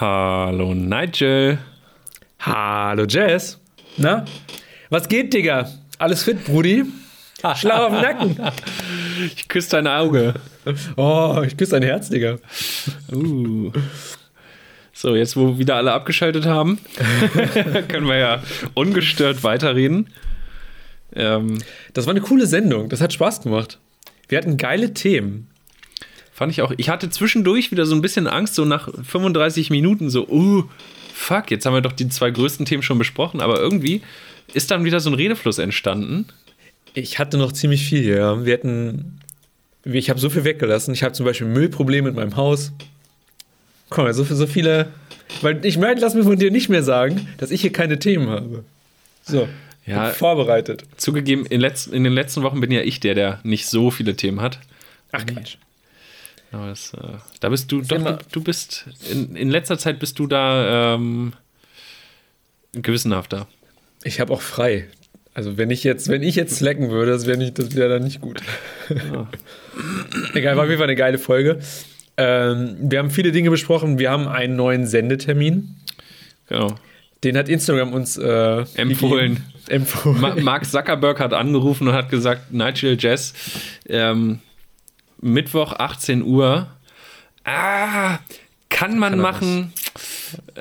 Hallo Nigel. Hallo Jess. Na? Was geht, Digga? Alles fit, Brudi? Schlag auf den Nacken. Ich küsse dein Auge. Oh, ich küsse dein Herz, Digga. Uh. So, jetzt wo wieder alle abgeschaltet haben, können wir ja ungestört weiterreden. Ähm, das war eine coole Sendung. Das hat Spaß gemacht. Wir hatten geile Themen. Fand ich auch. Ich hatte zwischendurch wieder so ein bisschen Angst, so nach 35 Minuten, so, uh, fuck, jetzt haben wir doch die zwei größten Themen schon besprochen, aber irgendwie ist dann wieder so ein Redefluss entstanden. Ich hatte noch ziemlich viel, ja. Wir hatten, ich habe so viel weggelassen. Ich habe zum Beispiel Müllprobleme in meinem Haus. Komm so, so viele, weil ich meine, lass mir von dir nicht mehr sagen, dass ich hier keine Themen habe. So. Ja, vorbereitet. Zugegeben, in, letz, in den letzten Wochen bin ja ich der, der nicht so viele Themen hat. Ach Quatsch. Aber das, äh, da bist du, doch, du, du, bist, in, in letzter Zeit bist du da ähm, gewissenhafter. Ich habe auch frei. Also wenn ich jetzt, wenn ich jetzt slacken würde, das wäre nicht, dann nicht gut. Ja. Egal, war auf jeden Fall eine geile Folge. Ähm, wir haben viele Dinge besprochen. Wir haben einen neuen Sendetermin. Genau. Den hat Instagram uns äh, empfohlen. empfohlen. Mark Zuckerberg hat angerufen und hat gesagt, Nigel Jazz, ähm, Mittwoch 18 Uhr. Ah, kann man kann machen,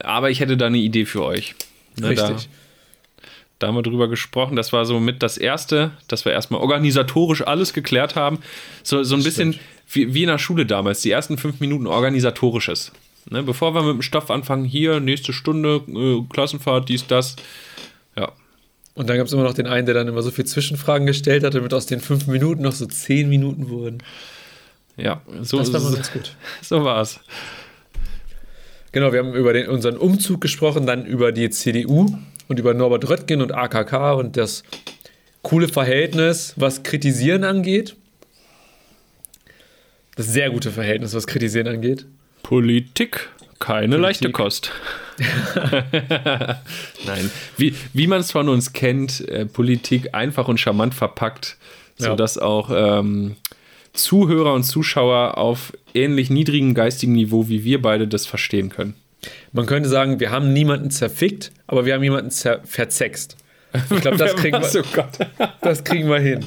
aber ich hätte da eine Idee für euch. Ne, Richtig. Da, da haben wir drüber gesprochen. Das war so mit das Erste, dass wir erstmal organisatorisch alles geklärt haben. So, so ein bisschen wie, wie in der Schule damals, die ersten fünf Minuten organisatorisches. Ne, bevor wir mit dem Stoff anfangen, hier, nächste Stunde, äh, Klassenfahrt, dies, das. Ja. Und dann gab es immer noch den einen, der dann immer so viel Zwischenfragen gestellt hat, damit aus den fünf Minuten noch so zehn Minuten wurden. Ja, so, das war so, ganz gut. So war es. Genau, wir haben über den, unseren Umzug gesprochen, dann über die CDU und über Norbert Röttgen und AKK und das coole Verhältnis, was Kritisieren angeht. Das sehr gute Verhältnis, was Kritisieren angeht. Politik, keine Politik. leichte Kost. Nein, wie, wie man es von uns kennt, äh, Politik einfach und charmant verpackt, sodass ja. auch ähm, Zuhörer und Zuschauer auf ähnlich niedrigem geistigen Niveau wie wir beide das verstehen können. Man könnte sagen, wir haben niemanden zerfickt, aber wir haben jemanden zer verzext. Ich glaube, das, kriegen wir, oh das kriegen wir hin.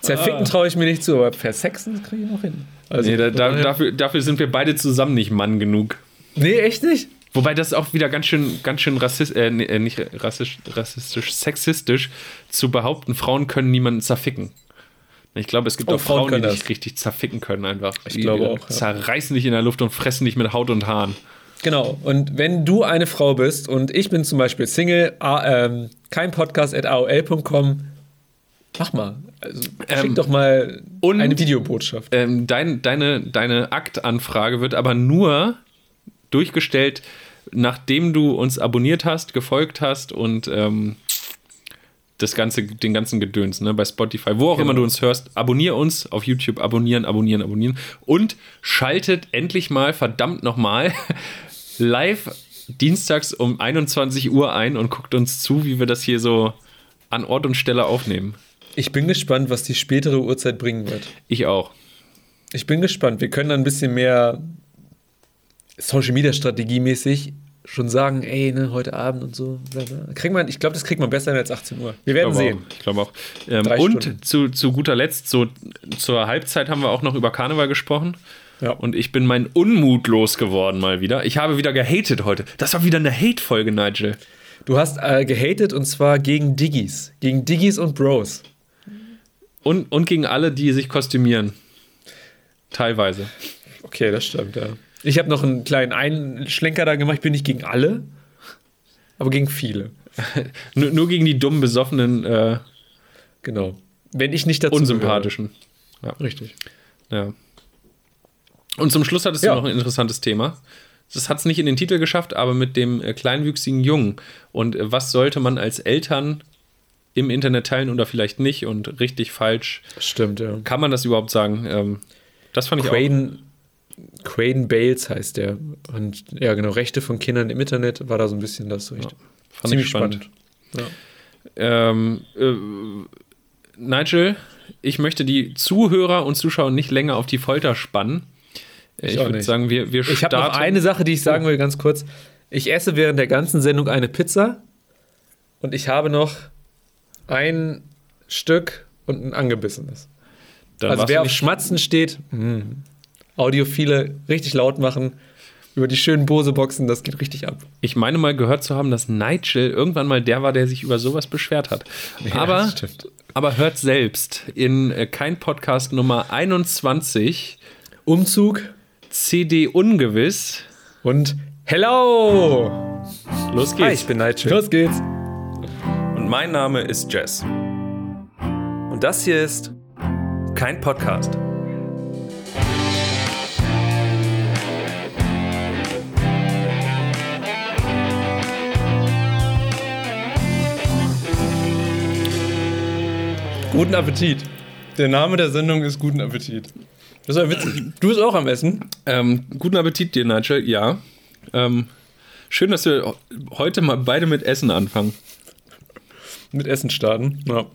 Zerficken ah. traue ich mir nicht zu, aber versexen kriege ich noch hin. Also, nee, da, da, dafür, dafür sind wir beide zusammen nicht Mann genug. Nee, echt nicht? Wobei das auch wieder ganz schön, ganz schön rassist, äh, äh nicht rassistisch, rassistisch, sexistisch zu behaupten, Frauen können niemanden zerficken. Ich glaube, es gibt oh, auch Frauen, die nicht richtig zerficken können einfach. Ich die glaube auch. Ja. Zerreißen dich in der Luft und fressen dich mit Haut und Haaren. Genau. Und wenn du eine Frau bist und ich bin zum Beispiel Single, ähm, kein Podcast at aol.com, mach mal. Also, schick ähm, doch mal und, eine Videobotschaft. Ähm, dein, deine, deine Aktanfrage wird aber nur durchgestellt, nachdem du uns abonniert hast, gefolgt hast und ähm, das ganze, den ganzen Gedöns, ne, bei Spotify, wo auch genau. immer du uns hörst, abonnier uns auf YouTube, abonnieren, abonnieren, abonnieren und schaltet endlich mal, verdammt nochmal, live dienstags um 21 Uhr ein und guckt uns zu, wie wir das hier so an Ort und Stelle aufnehmen. Ich bin gespannt, was die spätere Uhrzeit bringen wird. Ich auch. Ich bin gespannt. Wir können dann ein bisschen mehr Social Media Strategie mäßig schon sagen, ey, ne, heute Abend und so. Kriegt man, ich glaube, das kriegt man besser als 18 Uhr. Wir werden ich sehen. Auch, ich glaube auch. Ähm, und zu, zu guter Letzt, so zur Halbzeit haben wir auch noch über Karneval gesprochen. Ja. Und ich bin mein Unmut losgeworden mal wieder. Ich habe wieder gehatet heute. Das war wieder eine Hate-Folge, Nigel. Du hast äh, gehatet und zwar gegen Diggis. Gegen Diggis und Bros. Und, und gegen alle, die sich kostümieren. Teilweise. Okay, das stimmt, ja. Ich habe noch einen kleinen Einschlenker da gemacht. Ich bin nicht gegen alle, aber gegen viele. nur, nur, gegen die dummen, besoffenen. Äh, genau. Wenn ich nicht dazu. Unsympathischen. Ja. Richtig. Ja. Und zum Schluss hattest ja. du noch ein interessantes Thema. Das hat es nicht in den Titel geschafft, aber mit dem äh, kleinwüchsigen Jungen. Und äh, was sollte man als Eltern im Internet teilen oder vielleicht nicht und richtig, falsch? Stimmt, ja. Kann man das überhaupt sagen? Ähm, das fand ich Craden, Craden Bales heißt der. Und ja, genau, Rechte von Kindern im Internet war da so ein bisschen das. Ja, fand Ziemlich ich spannend. spannend. Ja. Ähm, äh, Nigel, ich möchte die Zuhörer und Zuschauer nicht länger auf die Folter spannen. Ich, auch würde sagen, wir, wir Ich habe noch starten- eine Sache, die ich sagen will, ganz kurz. Ich esse während der ganzen Sendung eine Pizza und ich habe noch ein Stück und ein angebissenes. Dann also wer auf Schmatzen steht, mh, Audiophile richtig laut machen, über die schönen Bose-Boxen, das geht richtig ab. Ich meine mal gehört zu haben, dass Nigel irgendwann mal der war, der sich über sowas beschwert hat. aber, das stimmt. aber hört selbst in äh, kein Podcast Nummer 21 Umzug CD ungewiss. und Hello! Los Hi, geht's. ich bin Nigel. Los geht's. Und mein Name ist Jess. Und das hier ist kein Podcast. Guten Appetit. Der Name der Sendung ist Guten Appetit. Das war witzig. Du bist auch am Essen. Ähm, guten Appetit dir, Nigel. Ja. Ähm, schön, dass wir heute mal beide mit Essen anfangen. mit Essen starten. Ja.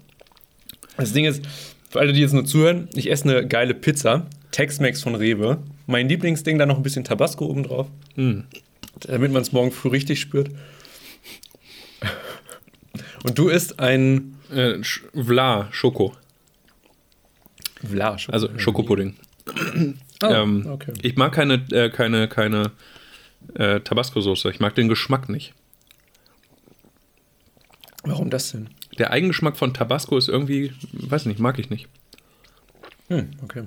Das Ding ist, für alle, die jetzt nur zuhören, ich esse eine geile Pizza. Tex-Mex von Rewe. Mein Lieblingsding, da noch ein bisschen Tabasco oben drauf. Damit man es morgen früh richtig spürt. Und du isst ein Äh, Sch- Vla, Schoko. Vlasch. Also Schokopudding. Oh, ähm, okay. Ich mag keine, äh, keine, keine äh, Tabasco-Soße. Ich mag den Geschmack nicht. Warum das denn? Der Eigengeschmack von Tabasco ist irgendwie, weiß nicht, mag ich nicht. Hm, okay.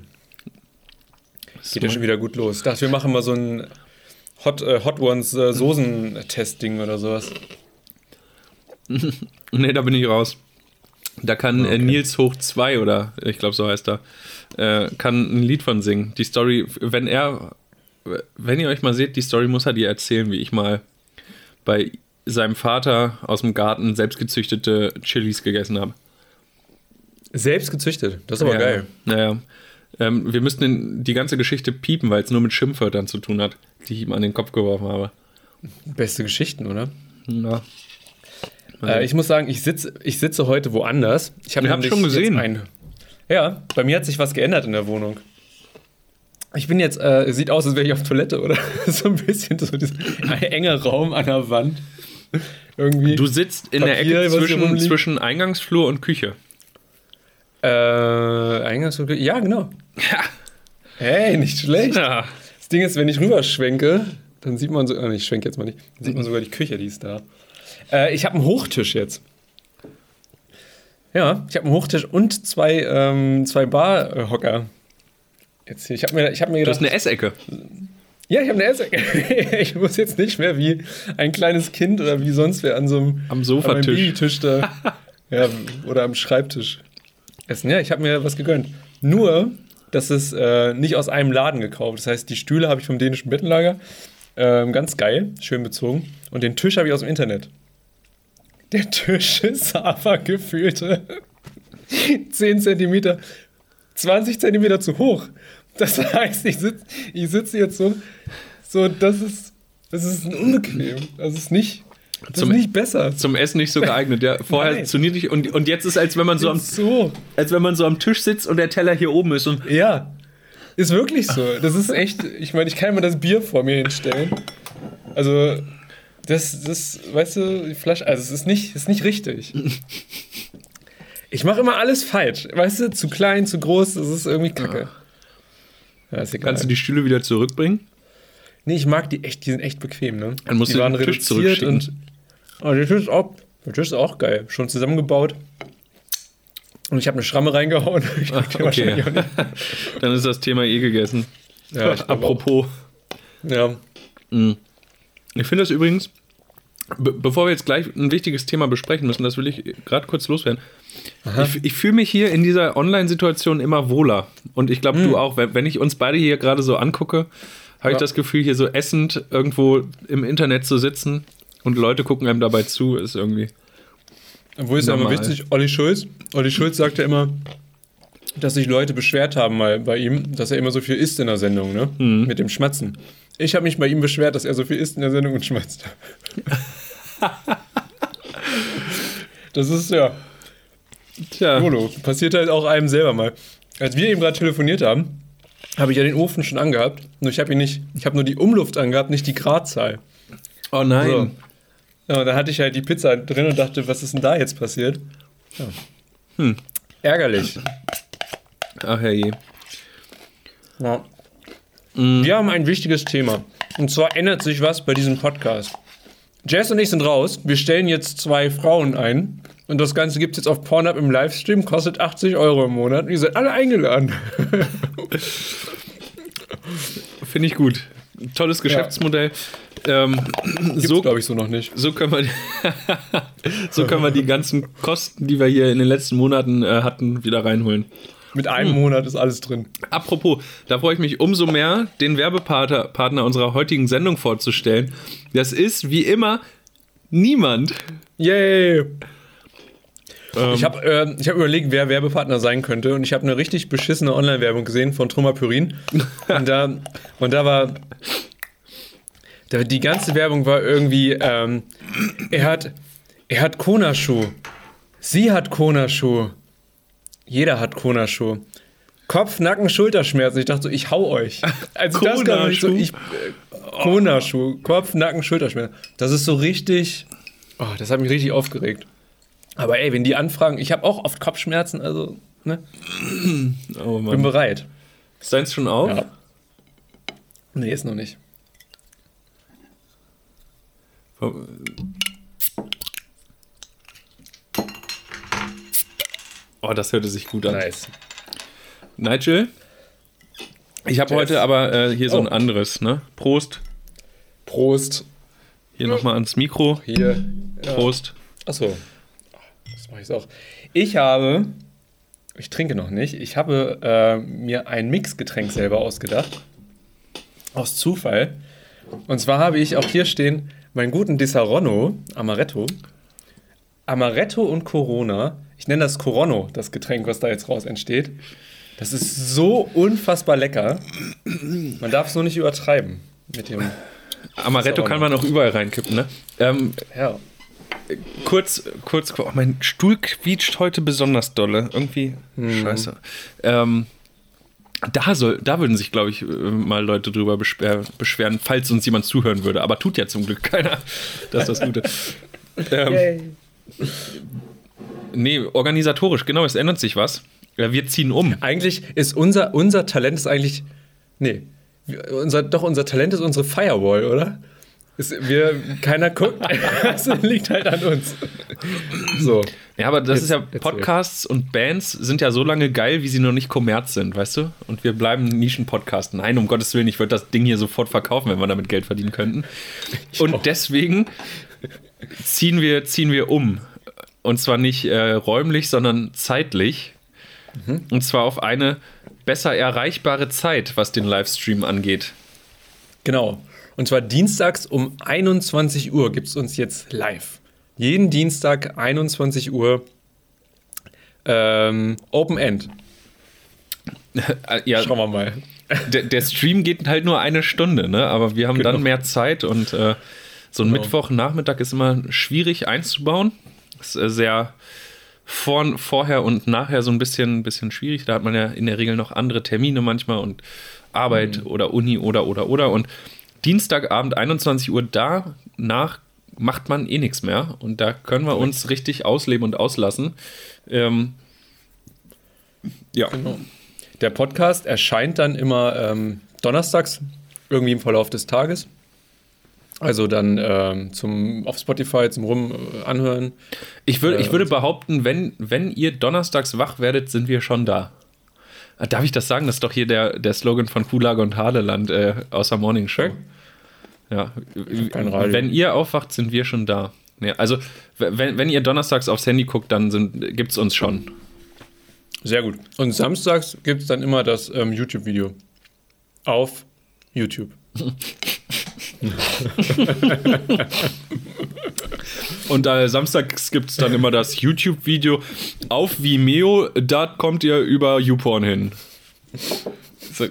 Das Geht ja schon wieder gut los. Ich dachte, wir machen mal so ein Hot, äh, Hot Ones äh, Soßen-Testing oder sowas. Nee, da bin ich raus. Da kann äh, Okay. Nils Hoch 2 oder ich glaube so heißt er, äh, kann ein Lied von singen. Die Story, wenn er, wenn ihr euch mal seht, die Story muss er dir erzählen, wie ich mal bei seinem Vater aus dem Garten selbstgezüchtete Chilis gegessen habe. Selbst gezüchtet. Das ist aber ja, geil. Naja. Ähm, wir müssten die ganze Geschichte piepen, weil es nur mit Schimpfwörtern zu tun hat, die ich ihm an den Kopf geworfen habe. Beste Geschichten, oder? Ja. Äh, ich muss sagen, ich sitze, ich sitze heute woanders. Ich habe nämlich schon gesehen. Ein, ja, bei mir hat sich was geändert in der Wohnung. Ich bin jetzt, äh, sieht aus, als wäre ich auf Toilette, oder? so ein bisschen so dieser enge Raum an der Wand. Irgendwie. Du sitzt in der Papier, Ecke was hier zwischen, zwischen Eingangsflur und Küche. äh, Eingangs Ja, genau. Hey, nicht schlecht. Ja. Das Ding ist, wenn ich rüberschwenke, dann sieht man so. Nee, ich schwenke jetzt mal nicht. Dann sieht man sogar die Küche, die ist da. Äh, ich habe einen Hochtisch jetzt. Ja, ich habe einen Hochtisch und zwei, ähm, zwei Barhocker. Jetzt hier. Ich habe mir, ich hab mir Du hast gedacht. eine Essecke. ja, ich habe eine Essecke. ich muss jetzt nicht mehr wie ein kleines Kind oder wie sonst wer an so einem Am Sofatisch. da. ja, oder am Schreibtisch essen. Ja, ich habe mir was gegönnt. Nur, das ist äh, nicht aus einem Laden gekauft. Das heißt, die Stühle habe ich vom dänischen Bettenlager. Ähm, ganz geil, schön bezogen. Und den Tisch habe ich aus dem Internet. Der Tisch ist aber gefühlte 10 Zentimeter, 20 Zentimeter zu hoch. Das heißt, ich sitze ich sitz jetzt so, so, das ist, das ist unbequem. Das ist nicht, das Zum- ist nicht besser. Zum Essen nicht so geeignet. Ja, vorher Nein. zu niedrig und, und jetzt ist als wenn man so am, so. als wenn man so am Tisch sitzt und der Teller hier oben ist und Ja, ist wirklich so. Das ist echt, ich meine, ich kann immer das Bier vor mir hinstellen. Also, das, das, weißt du, die Flasche, also es ist nicht, ist nicht richtig. Ich mache immer alles falsch. Weißt du, zu klein, zu groß, das ist irgendwie kacke. Ja, ist egal. kannst du die Stühle wieder zurückbringen. nee, ich mag die echt, die sind echt bequem, ne? Dann musst die du den Tisch zurückschicken. und. Oh, der Tisch ist auch, der Tisch ist auch geil. Schon zusammengebaut. Und ich habe eine Schramme reingehauen. Mag den Okay. Dann ist das Thema eh gegessen. Ja, glaub auch. Apropos. Ja. Ich finde das übrigens, be bevor wir jetzt gleich ein wichtiges Thema besprechen müssen, das will ich gerade kurz loswerden. Ich, ich fühle mich hier in dieser Online-Situation immer wohler. Und ich glaube, du auch. Wenn, wenn ich uns beide hier gerade so angucke, habe ich Ja. das Gefühl, hier so essend irgendwo im Internet zu sitzen und Leute gucken einem dabei zu, ist irgendwie. Wo ist ja immer wichtig, Olli Schulz. Olli Schulz sagt ja immer, dass sich Leute beschwert haben mal bei ihm, dass er immer so viel isst in der Sendung, ne? Mit dem Schmatzen. Ich habe mich bei ihm beschwert, dass er so viel isst in der Sendung und schmatzt. das ist ja, Tja. Jolo. Passiert halt auch einem selber mal. Als wir eben gerade telefoniert haben, habe ich ja den Ofen schon angehabt. Nur ich habe ihn nicht, ich habe nur die Umluft angehabt, nicht die Gradzahl. Oh nein. So. Ja, und dann hatte ich halt die Pizza drin und dachte, was ist denn da jetzt passiert? Ja. Hm. Ärgerlich. Ach herrje. Ja. Wir haben ein wichtiges Thema. Und zwar ändert sich was bei diesem Podcast. Jess und ich sind raus. Wir stellen jetzt zwei Frauen ein. Und das Ganze gibt es jetzt auf Pornhub im Livestream. Kostet 80 Euro im Monat. Und ihr seid alle eingeladen. Finde ich gut. Tolles Geschäftsmodell. Ähm, so, glaube ich, so noch nicht. so können wir so können wir die ganzen Kosten, die wir hier in den letzten Monaten äh, hatten, wieder reinholen. Mit einem Monat ist alles drin. Apropos, da freue ich mich umso mehr, den Werbepartner Partner unserer heutigen Sendung vorzustellen. Das ist wie immer niemand. Yay! Ähm, Ich habe äh, ich hab überlegt, wer Werbepartner sein könnte. Und ich habe eine richtig beschissene Online-Werbung gesehen von Trummer Pyrin. Und da, und da war. Die ganze Werbung war irgendwie. Ähm, er hat. Er hat Kona-Schuh. Sie hat Kona-Schuh. Jeder hat Kona-Schuh. Kopf, Nacken, Schulterschmerzen. Ich dachte so, ich hau euch. Also das kann doch nicht so. Ich, äh, Kona-Schuh. Kopf, Nacken, Schulterschmerzen. Das ist so richtig. Oh, das hat mich richtig aufgeregt. Aber ey, wenn die anfragen, ich habe auch oft Kopfschmerzen, also, ne? oh Bin Mann. bereit. Ist deins schon auf? Ja. Nee, ist noch nicht. Oh, das hörte sich gut an. Nice. Nigel? Ich habe heute aber äh, hier so ein Oh. anderes, ne? Prost. Prost. Hier nochmal ans Mikro. Hier. Ja. Prost. Achso. Das mache ich auch. Ich habe, ich trinke noch nicht, ich habe äh, mir ein Mixgetränk selber ausgedacht. Aus Zufall. Und zwar habe ich auch hier stehen meinen guten Disaronno, Amaretto. Amaretto und Corona. Ich nenne das Corono, das Getränk, was da jetzt raus entsteht. Das ist so unfassbar lecker. Man darf es nur nicht übertreiben mit dem. Amaretto kann man auch überall reinkippen, ne? Ähm, Ja. kurz, kurz, oh, mein Stuhl quietscht heute besonders dolle. Irgendwie scheiße. Ähm, da, soll, da würden sich, glaube ich, äh, mal Leute drüber beschwer, beschweren, falls uns jemand zuhören würde. Aber tut ja zum Glück keiner. Das ist das Gute. ähm, nee, organisatorisch, genau, es ändert sich was. Wir ziehen um. Eigentlich ist unser, unser Talent ist eigentlich. Nee. Unser, doch, unser Talent ist unsere Firewall, oder? Ist, wir, keiner guckt. Das liegt halt an uns. So. Ja, aber das Jetzt ist ja. Podcasts und Bands sind ja so lange geil, wie sie noch nicht Kommerz sind, weißt du? Und wir bleiben Nischen-Podcast. Nein, um Gottes Willen, ich würde das Ding hier sofort verkaufen, wenn wir damit Geld verdienen könnten. Und auch. deswegen ziehen wir, ziehen wir um. Und zwar nicht äh, räumlich, sondern zeitlich. Mhm. Und zwar auf eine besser erreichbare Zeit, was den Livestream angeht. Genau. Und zwar dienstags um 21 Uhr gibt es uns jetzt live. Jeden Dienstag 21 Uhr ähm, Open End. Ja, Schauen wir mal. der, der Stream geht halt nur eine Stunde, ne? Aber wir haben Genau. dann mehr Zeit und äh, so ein Genau. Mittwochnachmittag ist immer schwierig einzubauen. Ist äh, sehr vor, vorher und nachher so ein bisschen, bisschen schwierig. Da hat man ja in der Regel noch andere Termine manchmal und Arbeit Mhm. oder Uni oder oder oder. Und Dienstagabend 21 Uhr danach macht man eh nichts mehr. Und da können wir uns richtig ausleben und auslassen. Ähm, ja. Genau. Der Podcast erscheint dann immer ähm, donnerstags, irgendwie im Verlauf des Tages. Also dann ähm, zum, auf Spotify zum Rum äh, anhören. Ich, würd, ich Äh, würde behaupten, wenn, wenn ihr donnerstags wach werdet, sind wir schon da. Ah, Darf ich das sagen? Das ist doch hier der, der Slogan von Kuhlage und Hadeland äh, außer Morning Show. Ja. Wenn ihr aufwacht, sind wir schon da. Ja, also, wenn, wenn ihr donnerstags aufs Handy guckt, dann gibt es uns schon. Sehr gut. Und samstags gibt es dann immer das ähm, YouTube-Video. Auf YouTube. Und äh, samstags gibt es dann immer das YouTube-Video auf Vimeo. Da kommt ihr über YouPorn hin. So,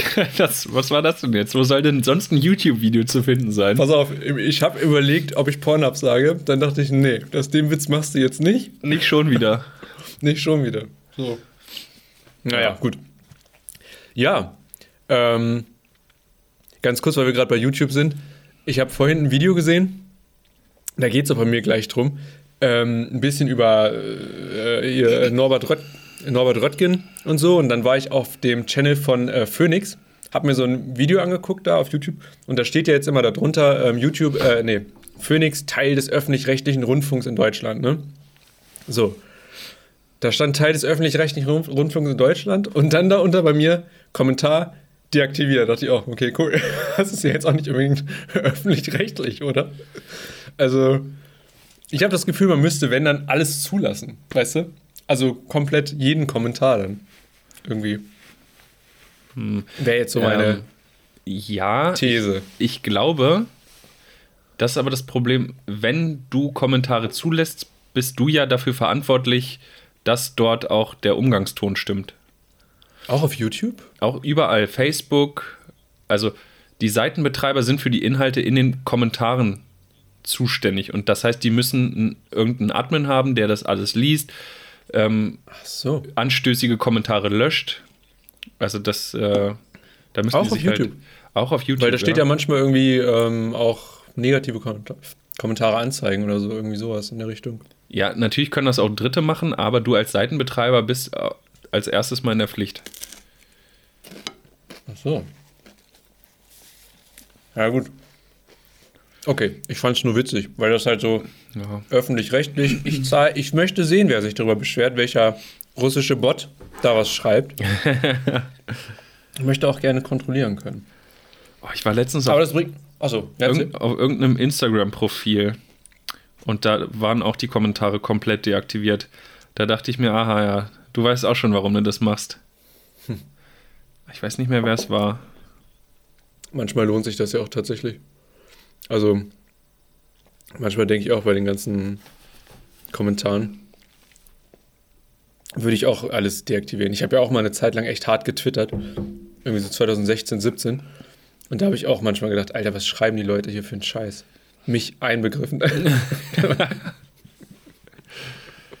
das, was war das denn jetzt? Wo soll denn sonst ein YouTube-Video zu finden sein? Pass auf, ich habe überlegt, ob ich Pornhub sage. Dann dachte ich, nee, das, den Witz machst du jetzt nicht. Nicht schon wieder. Nicht schon wieder. So. Naja, gut. Ja, Ähm, ganz kurz, weil wir gerade bei YouTube sind. Ich habe vorhin ein Video gesehen, da geht es auch bei mir gleich drum. Ähm, ein bisschen über äh, Norbert, Rött, Norbert Röttgen und so. Und dann war ich auf dem Channel von äh, Phoenix, habe mir so ein Video angeguckt da auf YouTube. Und da steht ja jetzt immer darunter, ähm, YouTube, äh, nee, Phoenix Teil des öffentlich-rechtlichen Rundfunks in Deutschland, ne? So. Da stand Teil des öffentlich-rechtlichen Rundfunks in Deutschland und dann darunter bei mir Kommentar deaktiviert. Da dachte ich auch, okay, cool. Das ist ja jetzt auch nicht unbedingt öffentlich-rechtlich, oder? Also, ich habe das Gefühl, man müsste, wenn dann, alles zulassen, weißt du? Also komplett jeden Kommentar dann. Irgendwie. Hm. Wäre jetzt so meine Ähm, ja, These. ich glaube, das ist aber das Problem, wenn du Kommentare zulässt, bist du ja dafür verantwortlich, dass dort auch der Umgangston stimmt. Auch auf YouTube? Auch überall, Facebook, also die Seitenbetreiber sind für die Inhalte in den Kommentaren zuständig. Und das heißt, die müssen irgendeinen Admin haben, der das alles liest, ähm, so. anstößige Kommentare löscht. Also das, äh, da müssen Auch auf sich YouTube? Halt, auch auf YouTube. Weil da steht ja, manchmal irgendwie ähm, auch negative Kommentar Kommentare anzeigen oder so, irgendwie sowas in der Richtung. Ja, natürlich können das auch Dritte machen, aber du als Seitenbetreiber bist äh, als erstes mal in der Pflicht. Ach so. Ja, gut. Okay, ich fand es nur witzig, weil das halt so Ja. öffentlich-rechtlich. Ich, zahl, ich möchte sehen, wer sich darüber beschwert, welcher russische Bot da was schreibt. ich möchte auch gerne kontrollieren können. Oh, ich war letztens Aber auf, das bringt. Achso, irgend, auf irgendeinem Instagram-Profil und da waren auch die Kommentare komplett deaktiviert. Da dachte ich mir, aha, ja, du weißt auch schon, warum du das machst. Hm. Ich weiß nicht mehr, wer es war. manchmal lohnt sich das ja auch tatsächlich. Also, manchmal denke ich auch bei den ganzen Kommentaren, würde ich auch alles deaktivieren. Ich habe ja auch mal eine Zeit lang echt hart getwittert. Irgendwie so 2016, 17. Und da habe ich auch manchmal gedacht, Alter, was schreiben die Leute hier für einen Scheiß? Mich einbegriffen.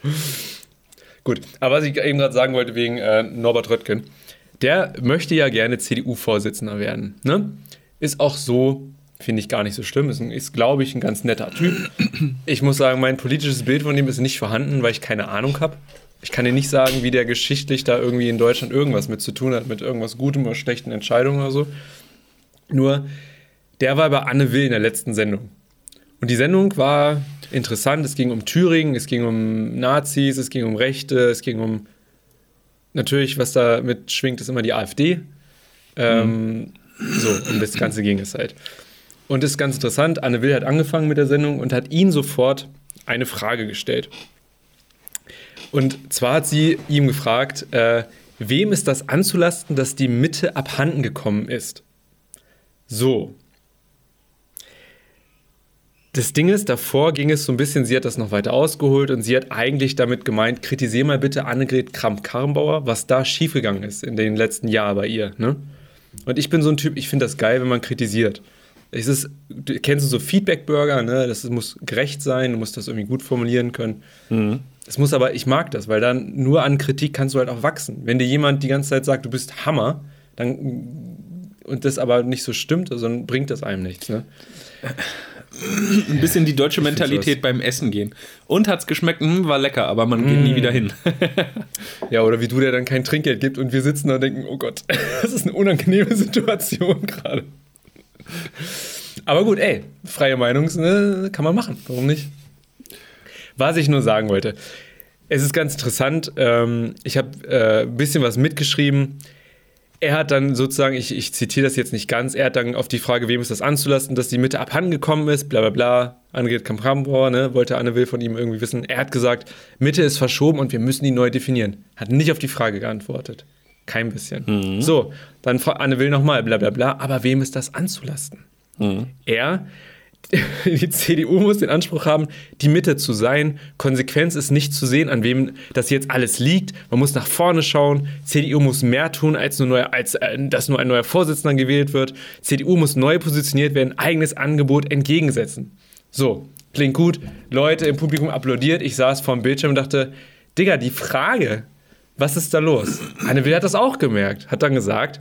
Gut, aber was ich eben gerade sagen wollte wegen äh, Norbert Röttgen, der möchte ja gerne CDU-Vorsitzender werden. Ne? Ist auch so, finde ich gar nicht so schlimm. Ist, ist glaube ich, ein ganz netter Typ. Ich muss sagen, mein politisches Bild von ihm ist nicht vorhanden, weil ich keine Ahnung habe. Ich kann dir nicht sagen, wie der geschichtlich da irgendwie in Deutschland irgendwas mit zu tun hat, mit irgendwas Gutem oder schlechten Entscheidungen oder so. Nur, der war bei Anne Will in der letzten Sendung. Und die Sendung war interessant. Es ging um Thüringen, es ging um Nazis, es ging um Rechte, es ging um natürlich, was da mit schwingt, ist immer die AfD. Ähm, So, um das Ganze ging es halt. Und ist ganz interessant. Anne Will hat angefangen mit der Sendung und hat ihn sofort eine Frage gestellt. Und zwar hat sie ihm gefragt, äh, wem ist das anzulasten, dass die Mitte abhanden gekommen ist? So. Das Ding ist, davor ging es so ein bisschen, sie hat das noch weiter ausgeholt und sie hat eigentlich damit gemeint, kritisier mal bitte Annegret Kramp-Karrenbauer, was da schiefgegangen ist in den letzten Jahren bei ihr. Ne? Und ich bin so ein Typ, ich finde das geil, wenn man kritisiert. Es ist, du kennst du so Feedback-Burger, ne? Das muss gerecht sein, du musst das irgendwie gut formulieren können. Es muss aber, ich mag das, weil dann nur an Kritik kannst du halt auch wachsen. Wenn dir jemand die ganze Zeit sagt, du bist Hammer, dann und das aber nicht so stimmt, also dann bringt das einem nichts. Ne? Ein bisschen die deutsche Mentalität beim Essen gehen. Und hat's geschmeckt, hm, war lecker, aber man geht Mm. nie wieder hin. Ja, oder wie du, der dann kein Trinkgeld gibt und wir sitzen da und denken, oh Gott, das ist eine unangenehme Situation gerade. Aber gut, ey, freie Meinung ne, kann man machen. Warum nicht? Was ich nur sagen wollte, es ist ganz interessant. Ähm, ich habe äh, ein bisschen was mitgeschrieben. Er hat dann sozusagen, ich, ich zitiere das jetzt nicht ganz, er hat dann auf die Frage, wem ist das anzulasten, dass die Mitte abhandengekommen ist, bla bla bla. Annegret Kamprambauer, ne, wollte Anne Will von ihm irgendwie wissen. Er hat gesagt, Mitte ist verschoben und wir müssen die neu definieren. Hat nicht auf die Frage geantwortet. Kein bisschen. So, dann fragt Anne Will nochmal, bla bla bla. Aber wem ist das anzulasten? Er, die CDU muss den Anspruch haben, die Mitte zu sein. Konsequenz ist nicht zu sehen, an wem das jetzt alles liegt. Man muss nach vorne schauen. CDU muss mehr tun, als, nur neuer, als äh, dass nur ein neuer Vorsitzender gewählt wird. CDU muss neu positioniert werden, eigenes Angebot entgegensetzen. So, klingt gut. Leute im Publikum applaudiert. Ich saß vorm Bildschirm und dachte, Digga, die Frage, was ist da los? Anne Will hat das auch gemerkt, hat dann gesagt,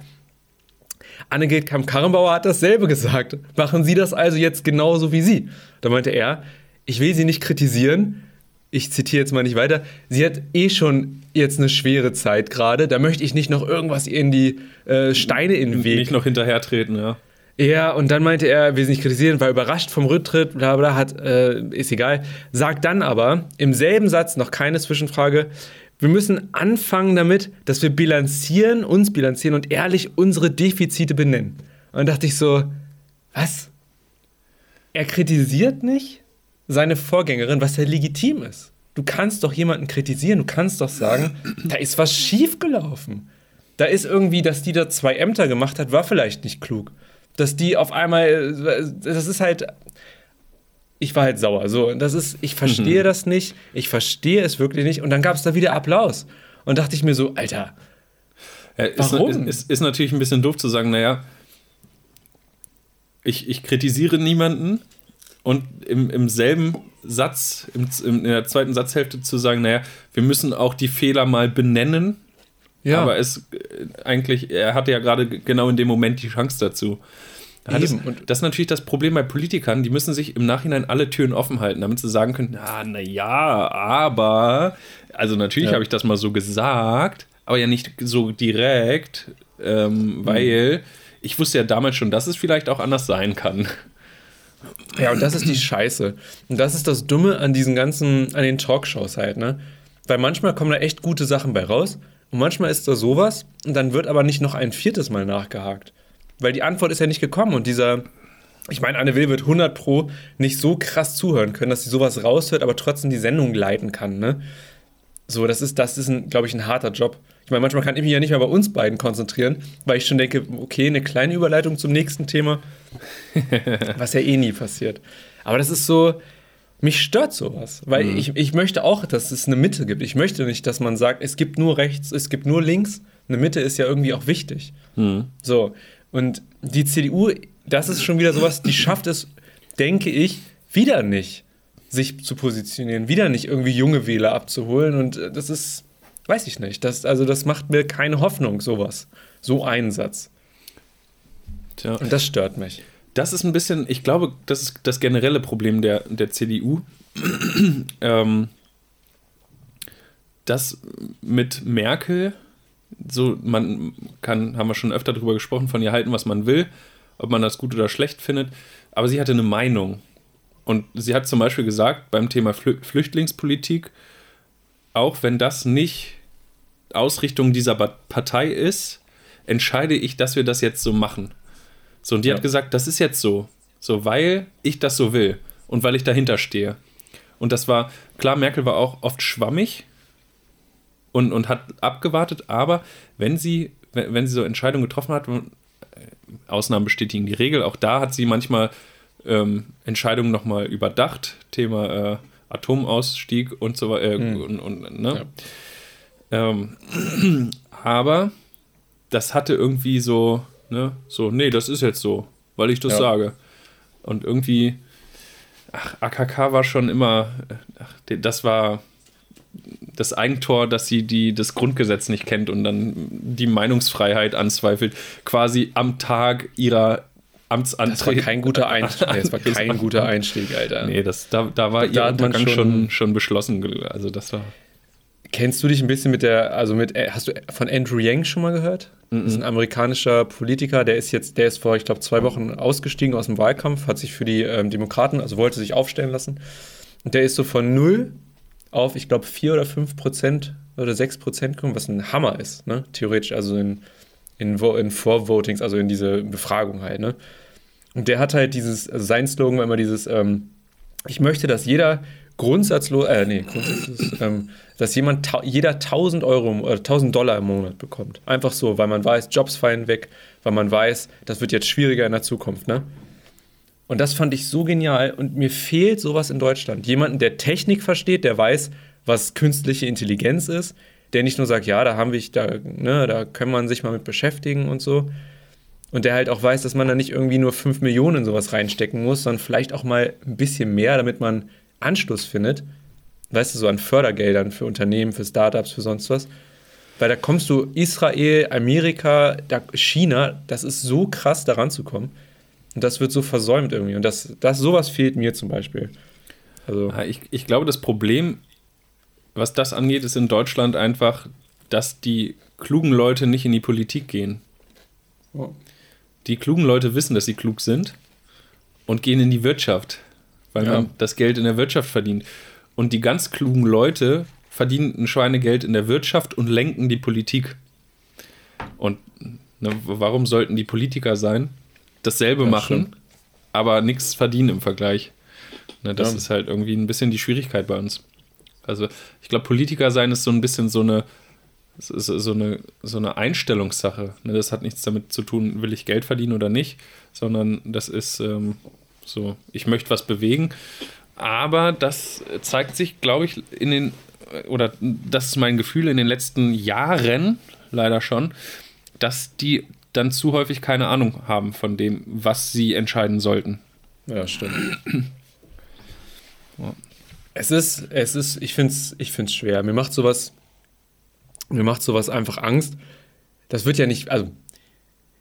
Annegret Kamm-Karrenbauer hat dasselbe gesagt. Machen Sie das also jetzt genauso wie Sie? Da meinte er, ich will Sie nicht kritisieren, ich zitiere jetzt mal nicht weiter, sie hat eh schon jetzt eine schwere Zeit gerade, da möchte ich nicht noch irgendwas in die äh, Steine in den Weg. Nicht noch hinterhertreten, ja. Ja, und dann meinte er, will sie nicht kritisieren, war überrascht vom Rücktritt, bla bla, hat, äh, ist egal. Sagt dann aber im selben Satz, noch keine Zwischenfrage, wir müssen anfangen damit, dass wir bilanzieren, uns bilanzieren und ehrlich unsere Defizite benennen. Und dann dachte ich so, was? Er kritisiert nicht seine Vorgängerin, was ja legitim ist. Du kannst doch jemanden kritisieren, du kannst doch sagen, da ist was schiefgelaufen. Da ist irgendwie, dass die da zwei Ämter gemacht hat, war vielleicht nicht klug. Dass die auf einmal, das ist halt, ich war halt sauer. So, das ist, ich verstehe mhm. das nicht, ich verstehe es wirklich nicht. Und dann gab es da wieder Applaus. Und dachte ich mir so, Alter, ja, warum? Ist, ist, ist, natürlich ein bisschen doof zu sagen, naja, ich, ich kritisiere niemanden und im, im selben Satz, im, in der zweiten Satzhälfte zu sagen, naja, wir müssen auch die Fehler mal benennen. Ja. Aber es äh, eigentlich, er hatte ja gerade genau in dem Moment die Chance dazu. Das, und das ist natürlich das Problem bei Politikern, die müssen sich im Nachhinein alle Türen offen halten, damit sie sagen können, ah, na ja, aber, also natürlich ja. habe ich das mal so gesagt, aber ja nicht so direkt, ähm, mhm. weil ich wusste ja damals schon, dass es vielleicht auch anders sein kann. Ja, und das ist die Scheiße. Und das ist das Dumme an diesen ganzen, an den Talkshows halt, ne? Weil manchmal kommen da echt gute Sachen bei raus und manchmal ist da sowas und dann wird aber nicht noch ein viertes Mal nachgehakt. Weil die Antwort ist ja nicht gekommen und dieser, ich meine, Anne Will wird 100 Pro nicht so krass zuhören können, dass sie sowas raushört, aber trotzdem die Sendung leiten kann, ne? So, das ist, das ist, glaube ich, ein harter Job. Ich meine, manchmal kann ich mich ja nicht mehr bei uns beiden konzentrieren, weil ich schon denke, okay, eine kleine Überleitung zum nächsten Thema, was ja eh nie passiert. Aber das ist so, mich stört sowas, weil mhm. ich, ich möchte auch, dass es eine Mitte gibt. Ich möchte nicht, dass man sagt, es gibt nur rechts, es gibt nur links. Eine Mitte ist ja irgendwie auch wichtig. Mhm. So, und die CDU, das ist schon wieder sowas, die schafft es, denke ich, wieder nicht, sich zu positionieren, wieder nicht irgendwie junge Wähler abzuholen. Und äh, das ist, weiß ich nicht. Das, also, das macht mir keine Hoffnung, sowas. So ein Satz. Tja. Und das stört mich. Das ist ein bisschen, ich glaube, das ist das generelle Problem der, der CDU. ähm, dass mit Merkel so, man kann, haben wir schon öfter darüber gesprochen, von ihr halten, was man will, ob man das gut oder schlecht findet, aber sie hatte eine Meinung. Und sie hat zum Beispiel gesagt, beim Thema Flü Flüchtlingspolitik, auch wenn das nicht Ausrichtung dieser Partei ist, entscheide ich, dass wir das jetzt so machen. So, und die ja. hat gesagt, das ist jetzt so. So, weil ich das so will und weil ich dahinter stehe. Und das war, klar, Merkel war auch oft schwammig, und, und hat abgewartet, aber wenn sie, wenn, sie so Entscheidungen getroffen hat, äh, Ausnahmen bestätigen die Regel, auch da hat sie manchmal ähm, Entscheidungen nochmal überdacht, Thema äh, Atomausstieg und so weiter. Äh, hm. und, und, ne? Ja. Ähm, aber das hatte irgendwie so, ne, so, nee, das ist jetzt so, weil ich das ja. sage. Und irgendwie, ach, AKK war schon immer, ach, das war, das Eigentor, dass sie die, das Grundgesetz nicht kennt und dann die Meinungsfreiheit anzweifelt, quasi am Tag ihrer Amtsantritt. Das war kein guter Einstieg. das war kein guter Einstieg, Alter. Nee, das, da, da war da ihr Untergang schon, schon, schon beschlossen. Also das war. Kennst du dich ein bisschen mit der, also mit, äh, hast du von Andrew Yang schon mal gehört? Das ist ein amerikanischer Politiker, der ist jetzt, der ist vor, ich glaube, zwei Wochen ausgestiegen aus dem Wahlkampf, hat sich für die ähm, Demokraten, also wollte sich aufstellen lassen. Und der ist so von null auf, ich glaube, 4 oder 5 Prozent oder 6 Prozent kommen, was ein Hammer ist, ne? theoretisch, also in, in, in Vorvotings, also in diese Befragung halt. Ne? Und der hat halt dieses, also sein Slogan war immer dieses, ähm, ich möchte, dass jeder grundsatzlos, äh, nee, grundsatzlos, ähm, dass jemand, jeder 1000 Euro oder 1000 Dollar im Monat bekommt. Einfach so, weil man weiß, Jobs fallen weg, weil man weiß, das wird jetzt schwieriger in der Zukunft, ne? Und das fand ich so genial. Und mir fehlt sowas in Deutschland. Jemanden, der Technik versteht, der weiß, was künstliche Intelligenz ist, der nicht nur sagt, ja, da haben wir, da, ne, da kann man sich mal mit beschäftigen und so. Und der halt auch weiß, dass man da nicht irgendwie nur 5 Millionen in sowas reinstecken muss, sondern vielleicht auch mal ein bisschen mehr, damit man Anschluss findet. Weißt du, so an Fördergeldern für Unternehmen, für Startups, für sonst was. Weil da kommst du Israel, Amerika, da, China, das ist so krass, da ranzukommen. Und das wird so versäumt irgendwie. Und das, das sowas fehlt mir zum Beispiel. Also, Ja, Ich, ich glaube, das Problem, was das angeht, ist in Deutschland einfach, dass die klugen Leute nicht in die Politik gehen. Oh. Die klugen Leute wissen, dass sie klug sind und gehen in die Wirtschaft, weil Ja. man das Geld in der Wirtschaft verdient. Und die ganz klugen Leute verdienen ein Schweinegeld in der Wirtschaft und lenken die Politik. Und ne, warum sollten die Politiker sein? Dasselbe Ja, machen, stimmt. aber nichts verdienen im Vergleich. Ne, das Ja. ist halt irgendwie ein bisschen die Schwierigkeit bei uns. Also ich glaube, Politiker sein ist so ein bisschen so eine, so, eine, so eine Einstellungssache. Ne, das hat nichts damit zu tun, will ich Geld verdienen oder nicht, sondern das ist ähm, so, ich möchte was bewegen. Aber das zeigt sich, glaube ich, in den, oder das ist mein Gefühl in den letzten Jahren leider schon, dass die dann zu häufig keine Ahnung haben von dem, was sie entscheiden sollten. Ja, stimmt. Es ist, es ist, ich finde es ich find's schwer. Mir macht sowas, mir macht sowas einfach Angst. Das wird ja nicht, also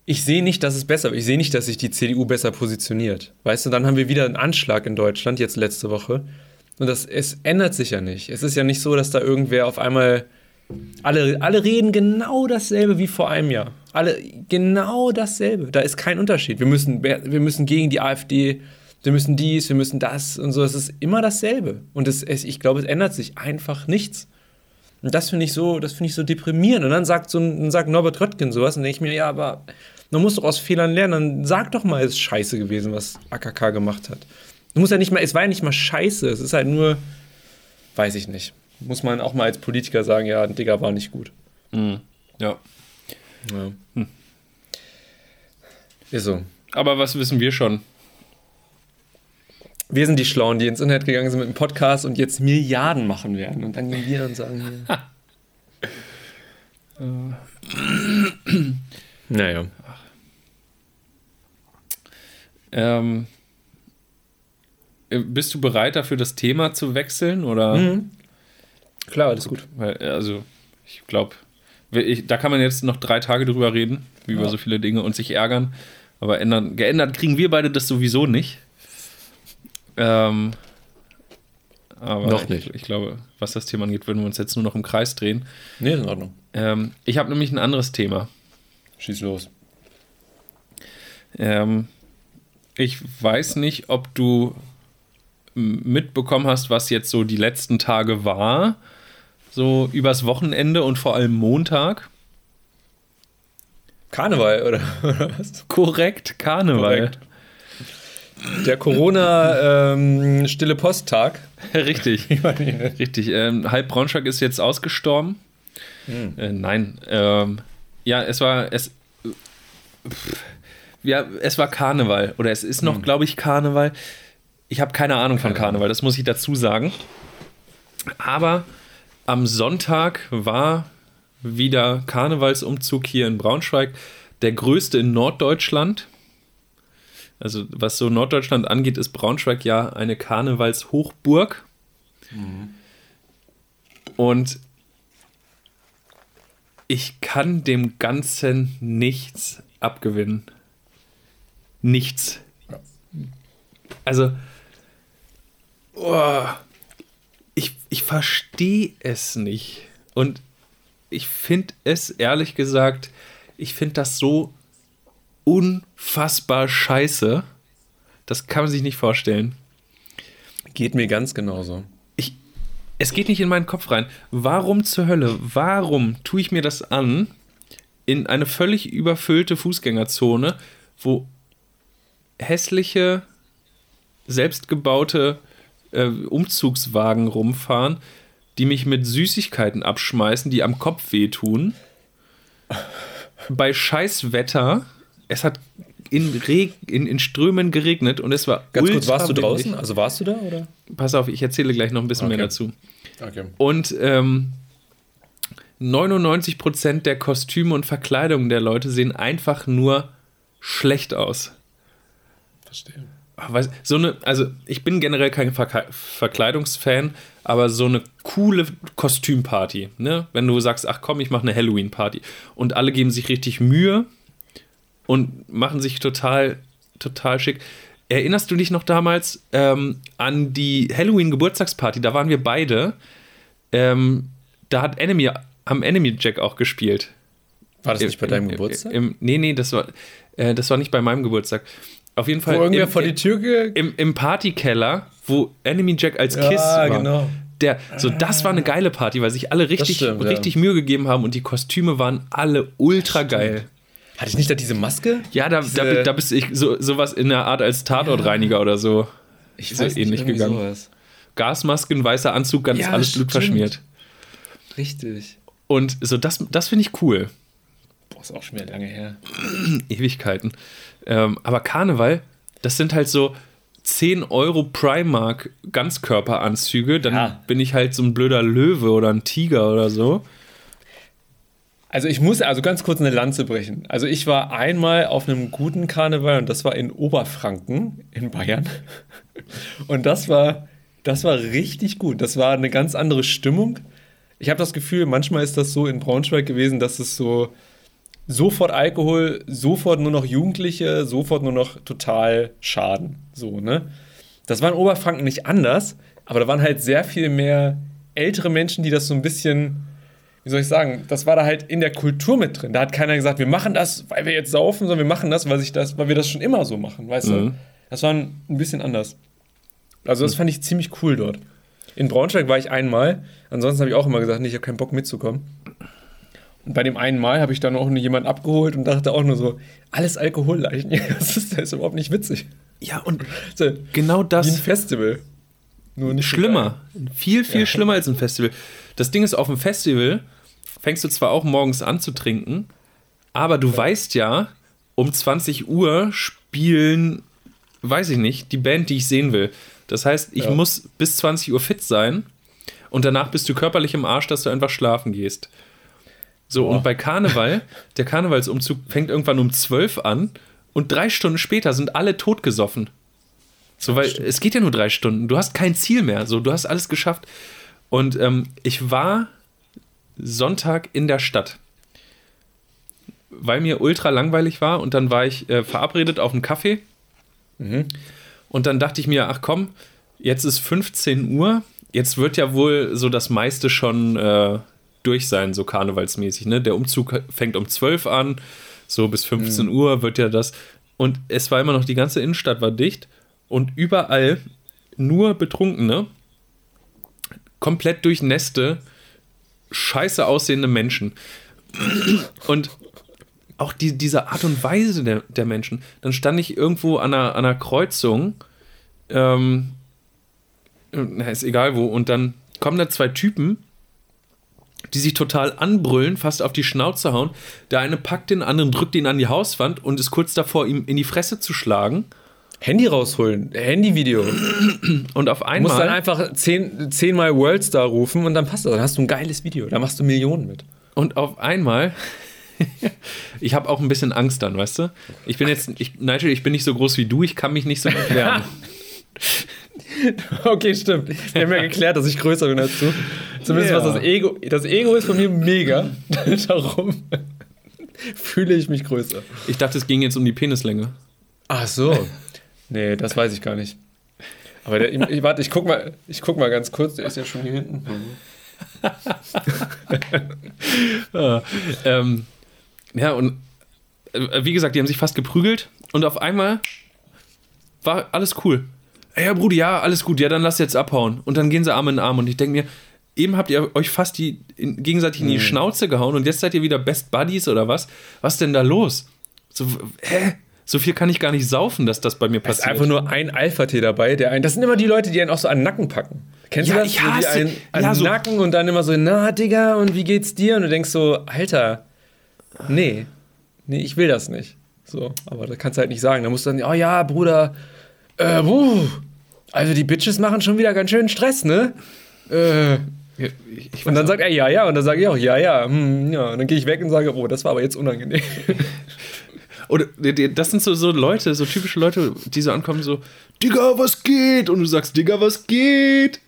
ich sehe nicht, dass es besser wird. Ich sehe nicht, dass sich die CDU besser positioniert. Weißt du, dann haben wir wieder einen Anschlag in Deutschland, jetzt letzte Woche. Und das, es ändert sich ja nicht. Es ist ja nicht so, dass da irgendwer auf einmal. Alle, alle reden genau dasselbe wie vor einem Jahr. Alle genau dasselbe. Da ist kein Unterschied. Wir müssen, wir müssen gegen die AfD, wir müssen dies, wir müssen das und so. Es ist immer dasselbe. Und es, es, ich glaube, es ändert sich einfach nichts. Und das finde ich so, das finde ich so deprimierend. Und dann sagt so dann sagt Norbert Röttgen sowas und denke ich mir, ja, aber man muss doch aus Fehlern lernen. Dann sag doch mal, es ist scheiße gewesen, was AKK gemacht hat. Du musst ja nicht mal, es war ja nicht mal scheiße. Es ist halt nur, weiß ich nicht. Muss man auch mal als Politiker sagen, ja, Digga war nicht gut. Ja. Ja. Ist so. Aber was wissen wir schon? Wir sind die Schlauen, die ins Internet gegangen sind mit dem Podcast und jetzt Milliarden machen werden. Und dann gehen wir und sagen, ja. naja. Ähm, äh, bist du bereit dafür, das Thema zu wechseln? Oder? Mhm. Klar, alles gut. Weil, also, ich glaube, da kann man jetzt noch drei Tage drüber reden, über Ja. so viele Dinge und sich ärgern. Aber ändern, geändert kriegen wir beide das sowieso nicht. Ähm, aber Noch ich, nicht. Ich glaube, was das Thema angeht, würden wir uns jetzt nur noch im Kreis drehen. Nee, ist in Ordnung. Ähm, ich habe nämlich ein anderes Thema. Schieß los. Ähm, ich weiß nicht, ob du mitbekommen hast, was jetzt so die letzten Tage war. So übers Wochenende und vor allem Montag. Karneval, oder, oder was? Korrekt, Karneval. Korrekt. Der Corona-Stille Posttag. Richtig. Richtig. Ähm, halb Braunschweig ist jetzt ausgestorben. Äh, nein. Ähm, ja, es war. Es, pff, ja, es war Karneval. Oder es ist noch, glaube ich, Karneval. Ich habe keine Ahnung von Karneval, das muss ich dazu sagen. Aber am Sonntag war wieder Karnevalsumzug hier in Braunschweig. Der größte in Norddeutschland. Also, was so Norddeutschland angeht, ist Braunschweig ja eine Karnevalshochburg. Und ich kann dem Ganzen nichts abgewinnen. Nichts. Also, oh, ich, verstehe es nicht. Und ich finde es, ehrlich gesagt, ich finde das so unfassbar scheiße. Das kann man sich nicht vorstellen. Geht mir ganz genauso. Ich, es geht nicht in meinen Kopf rein. Warum zur Hölle? Warum tue ich mir das an in eine völlig überfüllte Fußgängerzone, wo hässliche, selbstgebaute äh, Umzugswagen rumfahren, die mich mit Süßigkeiten abschmeißen, die am Kopf wehtun. Bei Scheißwetter, es hat in, Reg in, in Strömen geregnet und es war Ganz kurz, warst du draußen? Also warst du da, oder? Pass auf, ich erzähle gleich noch ein bisschen Okay. mehr dazu. Okay. Und ähm, 99% der Kostüme und Verkleidungen der Leute sehen einfach nur schlecht aus. Verstehe. Weiß, so eine, also ich bin generell kein Ver Verkleidungsfan, aber so eine coole Kostümparty, ne? Wenn du sagst, ach komm, ich mache eine Halloween-Party und alle geben sich richtig Mühe und machen sich total, total schick. Erinnerst du dich noch damals ähm, an die Halloween-Geburtstagsparty? Da waren wir beide. Ähm, da hat Enemy, haben Enemy Jack auch gespielt. War das Im- nicht bei deinem im- Geburtstag? Im, nee, nee, das war, äh, das war nicht bei meinem Geburtstag. Auf jeden Fall Wo irgendwer im, vor die Tür ge im, im Partykeller, wo Enemy Jack als Kiss Ja, war. genau. Der, so, das war eine geile Party, weil sich alle richtig, stimmt, ja. richtig Mühe gegeben haben und die Kostüme waren alle ultra geil. Hatte ich nicht da diese Maske? Ja, da, Diese- da, da bist ich so, sowas in der Art als Tatortreiniger oder so. Ich so ähnlich irgendwie gegangen. sowas. Gasmasken, weißer Anzug, ganz Ja, alles Blut stimmt. verschmiert. Richtig. Und so, das, das finde ich cool. Boah, ist auch schon wieder lange her. Ewigkeiten. Ähm, aber Karneval, das sind halt so 10 Euro Primark Ganzkörperanzüge. Dann Ja. bin ich halt so ein blöder Löwe oder ein Tiger oder so. Also ich muss also ganz kurz eine Lanze brechen. Also ich war einmal auf einem guten Karneval und das war in Oberfranken in Bayern. Und das war, das war richtig gut. Das war eine ganz andere Stimmung. Ich habe das Gefühl, manchmal ist das so in Braunschweig gewesen, dass es so sofort Alkohol, sofort nur noch Jugendliche, sofort nur noch total Schaden. So, ne? Das war in Oberfranken nicht anders, aber da waren halt sehr viel mehr ältere Menschen, die das so ein bisschen wie soll ich sagen, das war da halt in der Kultur mit drin. Da hat keiner gesagt, wir machen das, weil wir jetzt saufen, sondern wir machen das, weil, sich das, weil wir das schon immer so machen, weißt du? Mhm. Das war ein, ein bisschen anders. Also das fand ich ziemlich cool dort. In Braunschweig war ich einmal, ansonsten habe ich auch immer gesagt, nee, ich habe keinen Bock mitzukommen. Und bei dem einen Mal habe ich dann auch nur jemanden abgeholt und dachte auch nur so, alles Alkoholleichen, das ist, das ist überhaupt nicht witzig. Ja, und So, genau wie ein das Festival. Nur nicht schlimmer. Viel, viel Ja. schlimmer als ein Festival. Das Ding ist, auf dem Festival fängst du zwar auch morgens an zu trinken, aber du weißt ja, um 20 Uhr spielen, weiß ich nicht, die Band, die ich sehen will. Das heißt, ich Ja. muss bis 20 Uhr fit sein und danach bist du körperlich im Arsch, dass du einfach schlafen gehst. So, Boah. und bei Karneval, der Karnevalsumzug fängt irgendwann um 12 an und drei Stunden später sind alle totgesoffen. So, weil es geht ja nur drei Stunden. Du hast kein Ziel mehr. So, du hast alles geschafft. Und ähm, ich war Sonntag in der Stadt, weil mir ultra langweilig war und dann war ich äh, verabredet auf einen Kaffee. Und dann dachte ich mir, ach komm, jetzt ist 15 Uhr. Jetzt wird ja wohl so das meiste schon äh, durch sein, so karnevalsmäßig. Ne? Der Umzug fängt um 12 an, so bis 15 Uhr wird ja das. Und es war immer noch, die ganze Innenstadt war dicht und überall nur Betrunkene, komplett durchnässte, scheiße aussehende Menschen. Und auch die, diese Art und Weise der, der Menschen. Dann stand ich irgendwo an einer, an einer Kreuzung, ähm, na, ist egal wo, und dann kommen da zwei Typen, die sich total anbrüllen, fast auf die Schnauze hauen. Der eine packt den anderen, drückt ihn an die Hauswand und ist kurz davor, ihm in die Fresse zu schlagen. Handy rausholen, Handyvideo. Und auf Du musst dann einmal. einfach zehn, zehnmal Worldstar rufen und dann passt das. Dann hast du ein geiles Video. Da machst du Millionen mit. Und auf einmal. ich habe auch ein bisschen Angst dann, weißt du? Ich bin jetzt. Ich, Nigel, ich bin nicht so groß wie du, ich kann mich nicht so wehren. Okay, stimmt. Wir haben ja geklärt, dass ich größer bin als du. Zumindest Ja. was das Ego. Das Ego ist von mir mega. Darum fühle ich mich größer. Ich dachte, es ging jetzt um die Penislänge. Ach so. Nee, das weiß ich gar nicht. Aber der, ich, ich, warte, ich guck, mal, ich guck mal ganz kurz. Der ist ja schon hier hinten. Ja, ähm, ja und äh, wie gesagt, die haben sich fast geprügelt und auf einmal war alles cool. Ja, Brudi, ja, alles gut, ja, dann lass jetzt abhauen. Und dann gehen sie Arm in Arm und ich denke mir, eben habt ihr euch fast die, in, gegenseitig in die Schnauze gehauen und jetzt seid ihr wieder Best Buddies oder was? Was denn da los? So, hä? So viel kann ich gar nicht saufen, dass das bei mir Da ist passiert. einfach nur ein Alpha-T dabei, der einen. Das sind immer die Leute, die einen auch so an den Nacken packen. Kennst Ja, du das? ich Wo die hasse- einen an ja, den so- Nacken und dann immer so, na, Digga, und wie geht's dir? Und du denkst so, Alter, nee, nee, ich will das nicht. So, aber das kannst du halt nicht sagen. Da musst du dann, oh ja, Bruder, äh, wuh, also die Bitches machen schon wieder ganz schön Stress, ne? Äh, und dann sagt er, ja, ja, und dann sage ich auch, ja, ja, hm, ja. Und dann gehe ich weg und sage, oh, das war aber jetzt unangenehm. Oder das sind so, so Leute, so typische Leute, die so ankommen, so, Digga, was geht? Und du sagst, Digga, was geht?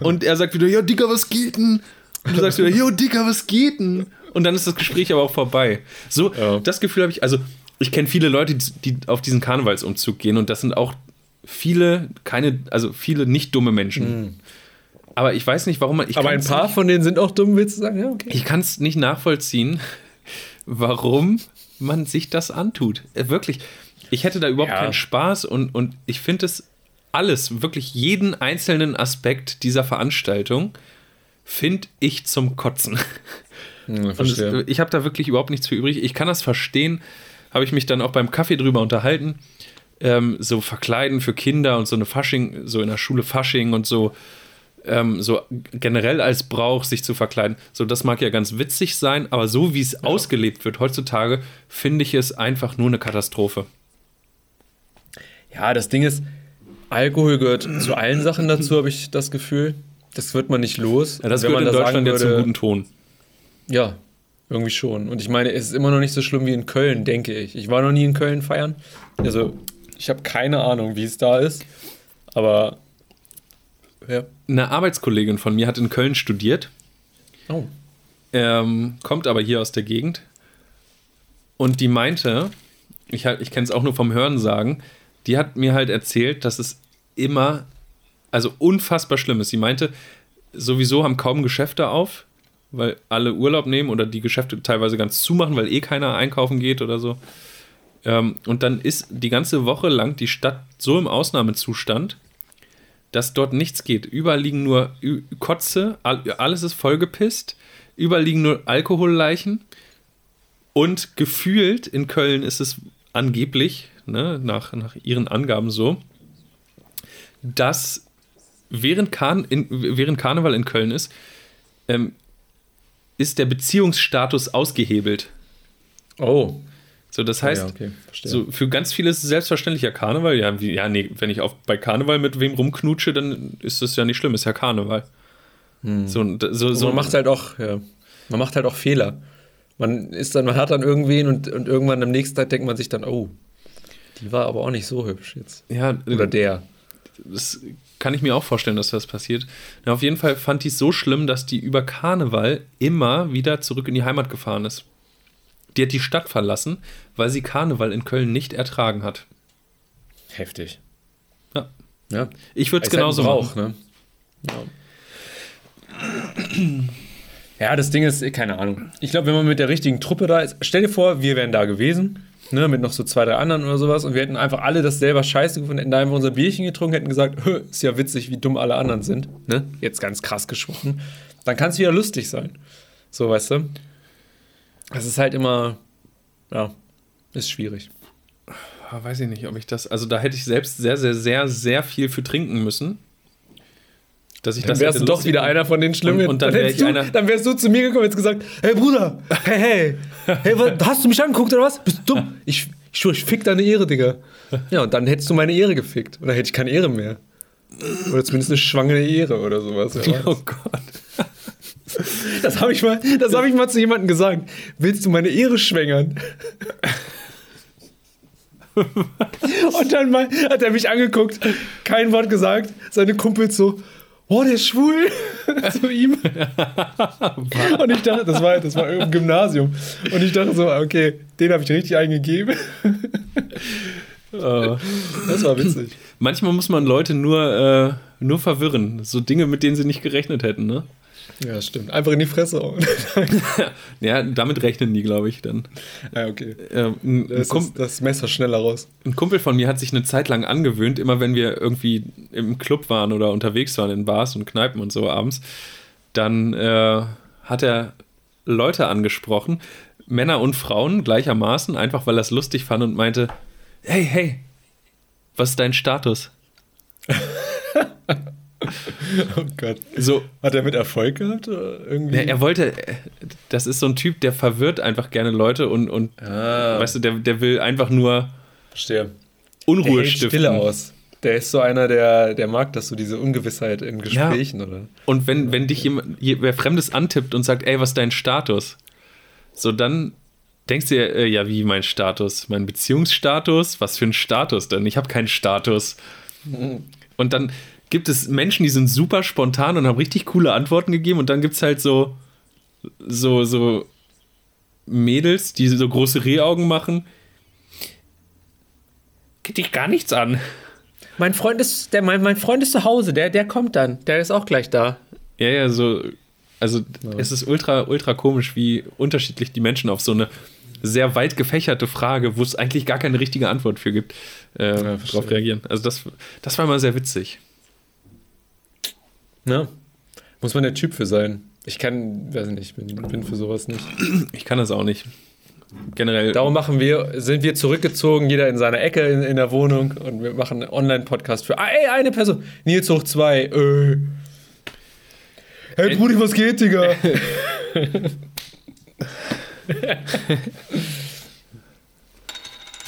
Und er sagt wieder, ja, Digga, was geht denn? Und du sagst wieder, yo, Digga, was geht denn? Und dann ist das Gespräch aber auch vorbei. So, Ja. das Gefühl habe ich, also ich kenne viele Leute, die auf diesen Karnevalsumzug gehen und das sind auch viele, keine, also viele nicht dumme Menschen. Aber ich weiß nicht, warum man. Ich Aber ein paar nicht- von denen sind auch dumm, willst du sagen? Ja, okay. ich kann es nicht nachvollziehen, warum man sich das antut. Äh, Wirklich. Ich hätte da überhaupt Ja. keinen Spaß und, und ich finde es alles, wirklich jeden einzelnen Aspekt dieser Veranstaltung, finde ich zum Kotzen. Hm, Und es, ich habe da wirklich überhaupt nichts für übrig. Ich kann das verstehen. Habe ich mich dann auch beim Kaffee drüber unterhalten. Ähm, so verkleiden für Kinder und so eine Fasching, so in der Schule Fasching und so, ähm, so generell als Brauch, sich zu verkleiden. So, das mag ja ganz witzig sein, aber so wie es ausgelebt wird heutzutage, finde ich es einfach nur eine Katastrophe. Ja, das Ding ist, Alkohol gehört zu allen Sachen dazu, habe ich das Gefühl. Das wird man nicht los. Ja, das wenn gehört in Deutschland sagen ja zum würde- guten Ton. Ja, irgendwie schon. Und ich meine, es ist immer noch nicht so schlimm wie in Köln, denke ich. Ich war noch nie in Köln feiern. Also, ich habe keine Ahnung, wie es da ist. Aber, ja. Eine Arbeitskollegin von mir hat in Köln studiert Oh. ähm, kommt aber hier aus der Gegend. Und die meinte, ich, ich kenne es auch nur vom Hörensagen, die hat mir halt erzählt, dass es immer, also unfassbar schlimm ist. Sie meinte, sowieso haben kaum Geschäfte auf, weil alle Urlaub nehmen oder die Geschäfte teilweise ganz zumachen, weil eh keiner einkaufen geht oder so. Ähm, und dann ist die ganze Woche lang die Stadt so im Ausnahmezustand, dass dort nichts geht. Überall liegen nur Ü Kotze, all, alles ist vollgepisst, überall liegen nur Alkoholleichen und gefühlt in Köln ist es angeblich, ne, nach, nach ihren Angaben so, dass während, Karn in, während Karneval in Köln ist, ähm, ist der Beziehungsstatus ausgehebelt. Oh. So, das heißt, ja, okay, so für ganz viele ist es selbstverständlich ja Karneval. Ja, wie, ja, nee, wenn ich auf, bei Karneval mit wem rumknutsche, dann ist das ja nicht schlimm, ist ja Karneval. Und so, so so man macht halt auch, ja, man macht halt auch Fehler. Man ist dann, man hat dann irgendwen und, und irgendwann am nächsten Tag denkt man sich dann, oh, die war aber auch nicht so hübsch jetzt. ja, Oder der. das kann ich mir auch vorstellen, dass das passiert. Na, auf jeden Fall fand die es so schlimm, dass die über Karneval immer wieder zurück in die Heimat gefahren ist. Die hat die Stadt verlassen, weil sie Karneval in Köln nicht ertragen hat. Heftig. Ja. Ja. Ich würde es Ist halt genauso Brauch, machen. ne? Ja. Ja, das Ding ist, keine Ahnung. Ich glaube, wenn man mit der richtigen Truppe da ist, stell dir vor, wir wären da gewesen, ne, mit noch so zwei, drei anderen oder sowas, und wir hätten einfach alle das selber scheiße gefunden, hätten da einfach unser Bierchen getrunken, hätten gesagt, "Hö, ist ja witzig, wie dumm alle anderen sind, ne? Jetzt ganz krass gesprochen. Dann kann es wieder lustig sein. So, weißt du? Das ist halt immer, ja, ist schwierig. Ah, Weiß ich nicht, ob ich das. Also da hätte ich selbst sehr, sehr, sehr, sehr viel für trinken müssen. Dass ich Dann das wärst du doch wieder einer von den Schlimmen. Und- und dann wär du, dann wärst du zu mir gekommen und hättest gesagt, hey Bruder, hey, hey, hey, hast du mich angeguckt oder was? Bist du dumm? Ich, ich ich fick deine Ehre, Digga. Ja, und dann hättest du meine Ehre gefickt. Und dann hätte ich keine Ehre mehr. Oder zumindest eine schwangere Ehre oder sowas. Oh Gott. Das habe ich, mal- das hab ich mal zu jemandem gesagt. Willst du meine Ehre schwängern? Und dann mal hat er mich angeguckt, kein Wort gesagt. Seine Kumpels so, oh, der ist schwul. zu ihm. Und ich dachte, das war, das war im Gymnasium. Und ich dachte so, okay, den habe ich richtig eingegeben. Äh, Das war witzig. manchmal muss man Leute nur, äh, nur verwirren. So Dinge, mit denen sie nicht gerechnet hätten, ne? Ja, stimmt. Einfach in die Fresse. Ja, damit rechnen die, glaube ich, dann. ja, okay. Ähm, ein, Das, ist das Messer schneller raus. ein Kumpel von mir hat sich eine Zeit lang angewöhnt, immer wenn wir irgendwie im Club waren oder unterwegs waren in Bars und Kneipen und so abends, dann äh, hat er Leute angesprochen, Männer und Frauen gleichermaßen, einfach weil er es lustig fand und meinte, hey, hey, was ist dein Status? Oh Gott. So, Hat er mit Erfolg gehabt? Oder irgendwie? Ja, er wollte, das ist so ein Typ, der verwirrt einfach gerne Leute und, und ah, weißt du, der, der will einfach nur verstehe. Unruhe Der stiften. Stille aus. Der ist so einer, der, der mag das so, diese Ungewissheit in Gesprächen, oder? Und wenn, wenn dich jemand, je- wer Fremdes antippt und sagt, ey, was ist dein Status? So, dann denkst du dir, äh, ja, wie mein Status? Mein Beziehungsstatus? Was für ein Status denn? Ich habe keinen Status. Und dann gibt es Menschen, die sind super spontan und haben richtig coole Antworten gegeben. Und dann gibt es halt so, so, so Mädels, die so große Rehaugen machen. Geht dich gar nichts an. Mein Freund ist, der, mein, mein Freund ist zu Hause, der, der kommt dann. Der ist auch gleich da. Ja, ja, so. Also, es ist ultra, ultra komisch, wie unterschiedlich die Menschen auf so eine sehr weit gefächerte Frage, wo es eigentlich gar keine richtige Antwort für gibt, äh, verstehe. darauf reagieren. Also, das, das war mal sehr witzig. Ja. Muss man der Typ für sein. Ich kann, weiß nicht, bin, bin für sowas nicht. Ich kann das auch nicht. Generell. Darum machen wir, sind wir zurückgezogen, jeder in seiner Ecke in, in der Wohnung und wir machen einen Online-Podcast für ey, eine Person. Nils hoch zwei. Äh. Hey Brudi, was geht, Digga?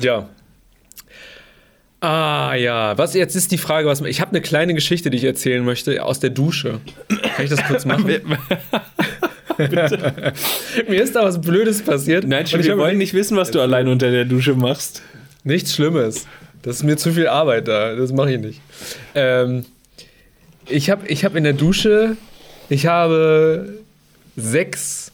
ja. Ah ja, was jetzt ist die Frage, was ich habe eine kleine Geschichte, die ich erzählen möchte aus der Dusche. Kann ich das kurz machen? Mir ist da was Blödes passiert. Nein, ich wir wollen nicht wissen, was du allein unter der Dusche machst. Nichts Schlimmes. Das ist mir zu viel Arbeit da. Das mache ich nicht. Ähm, ich habe ich hab in der Dusche, ich habe sechs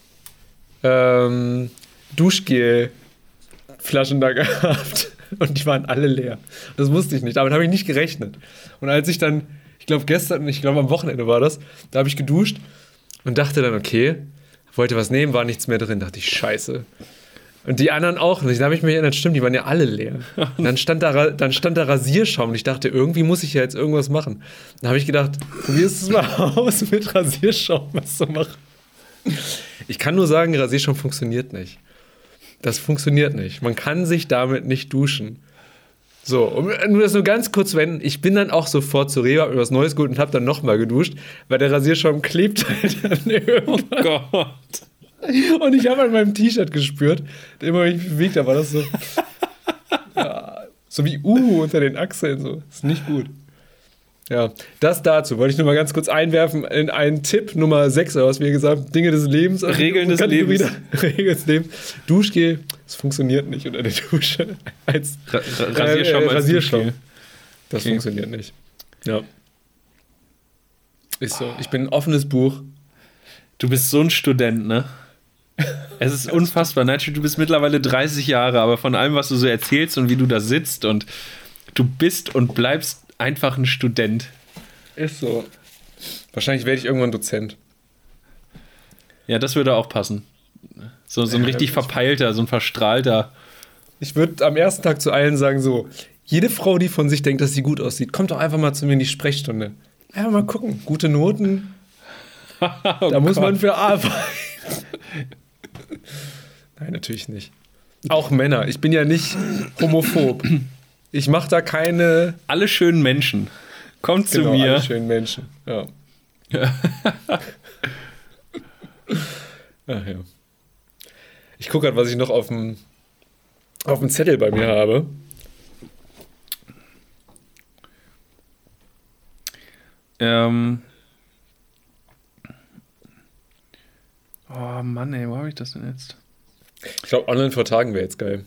ähm, Duschgel-Flaschen da gehabt. Und die waren alle leer. Das wusste ich nicht. Damit habe ich nicht gerechnet. Und als ich dann, ich glaube gestern, ich glaube am Wochenende war das, da habe ich geduscht und dachte dann, okay, wollte was nehmen, war nichts mehr drin. Dachte ich, scheiße. Und die anderen auch nicht. Da habe ich mir erinnert, stimmt, die waren ja alle leer. Und dann stand da, dann stand da Rasierschaum und ich dachte, irgendwie muss ich ja jetzt irgendwas machen. Dann habe ich gedacht, probierst du es mal aus, mit Rasierschaum was zu machen. Ich kann nur sagen, Rasierschaum funktioniert nicht. Das funktioniert nicht. Man kann sich damit nicht duschen. So, um nur das nur ganz kurz wenden. Ich bin dann auch sofort zu Rewe, hab mir was Neues geholt und habe dann nochmal geduscht, weil der Rasierschaum klebt halt dann irgendwann. Gott. Und ich habe an meinem T-Shirt gespürt, immer wenn ich mich bewegt habe, war das so. ja, so wie Uhu unter den Achseln. So. Ist nicht gut. Ja, das dazu wollte ich nur mal ganz kurz einwerfen in einen Tipp Nummer 6, oder was wir gesagt Dinge des Lebens. Regeln des Lebens. da- Regeln des Lebens. Duschgel, es funktioniert nicht unter der Dusche. Als Ra Ra Rasierschaum äh, als Rasierschaum. Das Okay. funktioniert nicht. Ja. Ist so. Ich bin ein offenes Buch. Du bist so ein Student, ne? Es ist unfassbar. Nigel, du bist mittlerweile 30 Jahre, aber von allem, was du so erzählst und wie du da sitzt und du bist und bleibst einfach ein Student. Ist so. Wahrscheinlich werde ich irgendwann Dozent. Ja, das würde auch passen. So, so ein Ja, richtig ich- verpeilter, so ein verstrahlter. Ich würde am ersten Tag zu allen sagen: so, jede Frau, die von sich denkt, dass sie gut aussieht, kommt doch einfach mal zu mir in die Sprechstunde. Einfach mal gucken. Gute Noten, da muss man für arbeiten. Nein, natürlich nicht. Auch Männer. Ich bin ja nicht homophob. Ich mache da keine Alle schönen Menschen. Kommt genau, zu mir. alle schönen Menschen. Ja. Ach ja. Ich gucke gerade, was ich noch auf dem, auf dem Zettel bei mir habe. Ähm. Oh Mann, ey, wo habe ich das denn jetzt? Ich glaube, online vor Tagen wäre jetzt geil.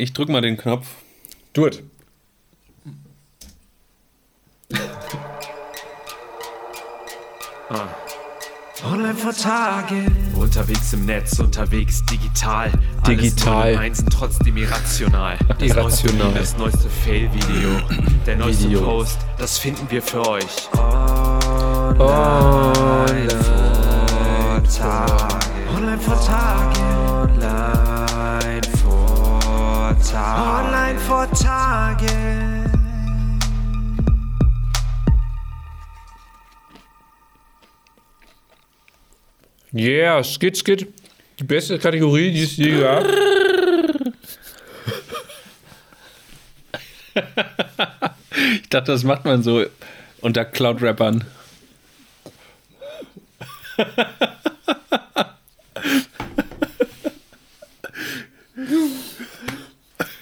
Ich drück mal den Knopf. Do it. Online vor Tagen. Unterwegs im Netz, unterwegs digital. Digital. Alles Einsen trotzdem irrational. Das Irrational. Neueste das neueste Fail-Video. Der neueste Video. Post, das finden wir für euch. Online vor Tagen. Online vor Tagen. Online Tagen. Online vor Tagen. Yeah, Skit, Skit. Die beste Kategorie, die es je gab. Ich dachte, das macht man so unter Cloud-Rappern.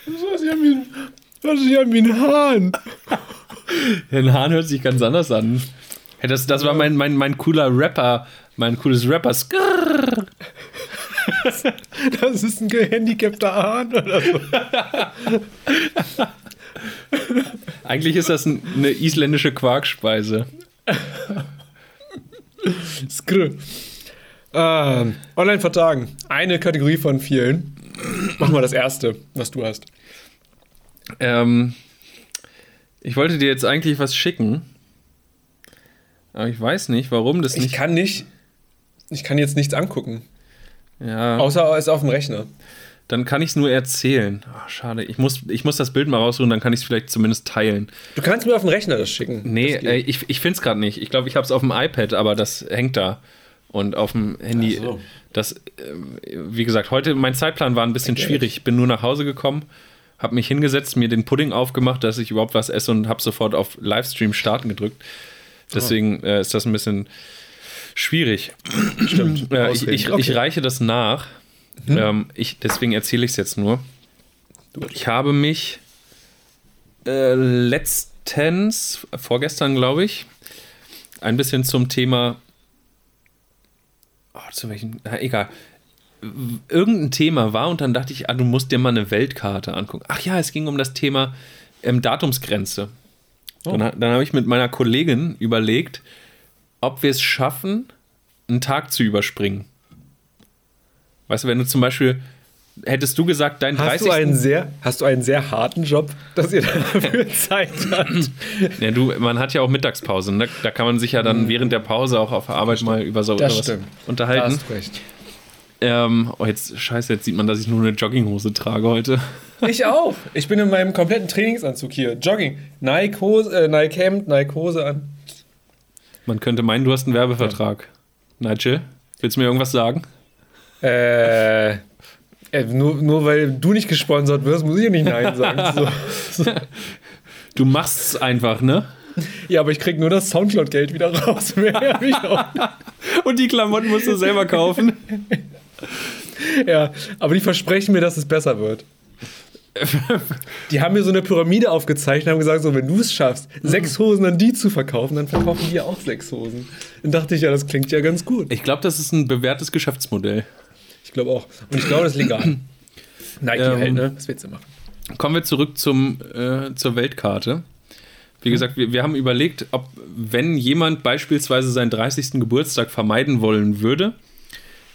Was ist ja wie ein, was ist ja wie ein Hahn? Ein Hahn hört sich ganz anders an. Hey, das, das war mein, mein, mein cooler Rapper, mein cooles Rapper. Skrrr. Das ist ein gehandicapter Hahn oder so. Eigentlich ist das ein, eine isländische Quarkspeise. Skrr. Ähm, online vertagen. Eine Kategorie von vielen. Mach mal das erste, was du hast. Ähm, ich wollte dir jetzt eigentlich was schicken. Aber ich weiß nicht, warum das Ich nicht. kann nicht. Ich kann jetzt nichts angucken. ja, Außer es auf dem Rechner. dann kann ich es nur erzählen. Ach, schade. Ich muss, ich muss das Bild mal raussuchen, dann kann ich es vielleicht zumindest teilen. Du kannst mir auf dem Rechner das schicken. Nee, Das äh, ich, ich finde es gerade nicht. Ich glaube, ich habe es auf dem iPad, aber das hängt da. Und auf dem Handy. Ach so. Das, äh, wie gesagt, heute, mein Zeitplan war ein bisschen Okay. schwierig. Ich bin nur nach Hause gekommen, habe mich hingesetzt, mir den Pudding aufgemacht, dass ich überhaupt was esse und habe sofort auf Livestream starten gedrückt. Deswegen äh, ist das ein bisschen schwierig. Stimmt. Äh, ich, ich, Okay. ich reiche das nach. Ähm, ich, deswegen erzähle ich es jetzt nur. Ich habe mich äh, letztens, vorgestern glaube ich, ein bisschen zum Thema. Oh, zu welchem? Na, egal. Irgendein Thema war und dann dachte ich, ah, du musst dir mal eine Weltkarte angucken. Ach ja, es ging um das Thema ähm, Datumsgrenze. Dann, ha- dann habe ich mit meiner Kollegin überlegt, ob wir es schaffen, einen Tag zu überspringen. Weißt du, wenn du zum Beispiel, hättest du gesagt, dein Hast 30. du, einen sehr, hast du einen sehr harten Job, dass ihr dafür Zeit habt? Ja, du, man hat ja auch Mittagspause. Ne? Da kann man sich ja dann während der Pause auch auf der Arbeit mal über so Mhm. Das was stimmt. Da unterhalten. hast du recht. Ähm, oh, jetzt, scheiße, jetzt sieht man, dass ich nur eine Jogginghose trage heute. Ich auch. Ich bin in meinem kompletten Trainingsanzug hier. Jogging. Nike Hose, äh, Nike Hemd, Nike Hose an. Man könnte meinen, du hast einen Werbevertrag. Nigel, willst du mir irgendwas sagen? Äh, äh, nur, nur weil du nicht gesponsert wirst, muss ich ja nicht Nein sagen. So. Du machst es einfach, ne? Ja, aber ich krieg nur das Soundcloud-Geld wieder raus. Mehr ich auch. Und die Klamotten musst du selber kaufen. ja, aber die versprechen mir, dass es besser wird. Die haben mir so eine Pyramide aufgezeichnet und haben gesagt, so, wenn du es schaffst, sechs Hosen an die zu verkaufen, dann verkaufen die auch sechs Hosen. Dann dachte ich, ja, das klingt ja ganz gut. Ich glaube, das ist ein bewährtes Geschäftsmodell. Ich glaube auch. Und ich glaube, das ist legal. Nike Ähm, halt, ne? Was willst du machen? Kommen wir zurück zum, äh, zur Weltkarte. Wie gesagt, wir, wir haben überlegt, ob, wenn jemand beispielsweise seinen 30. Geburtstag vermeiden wollen würde,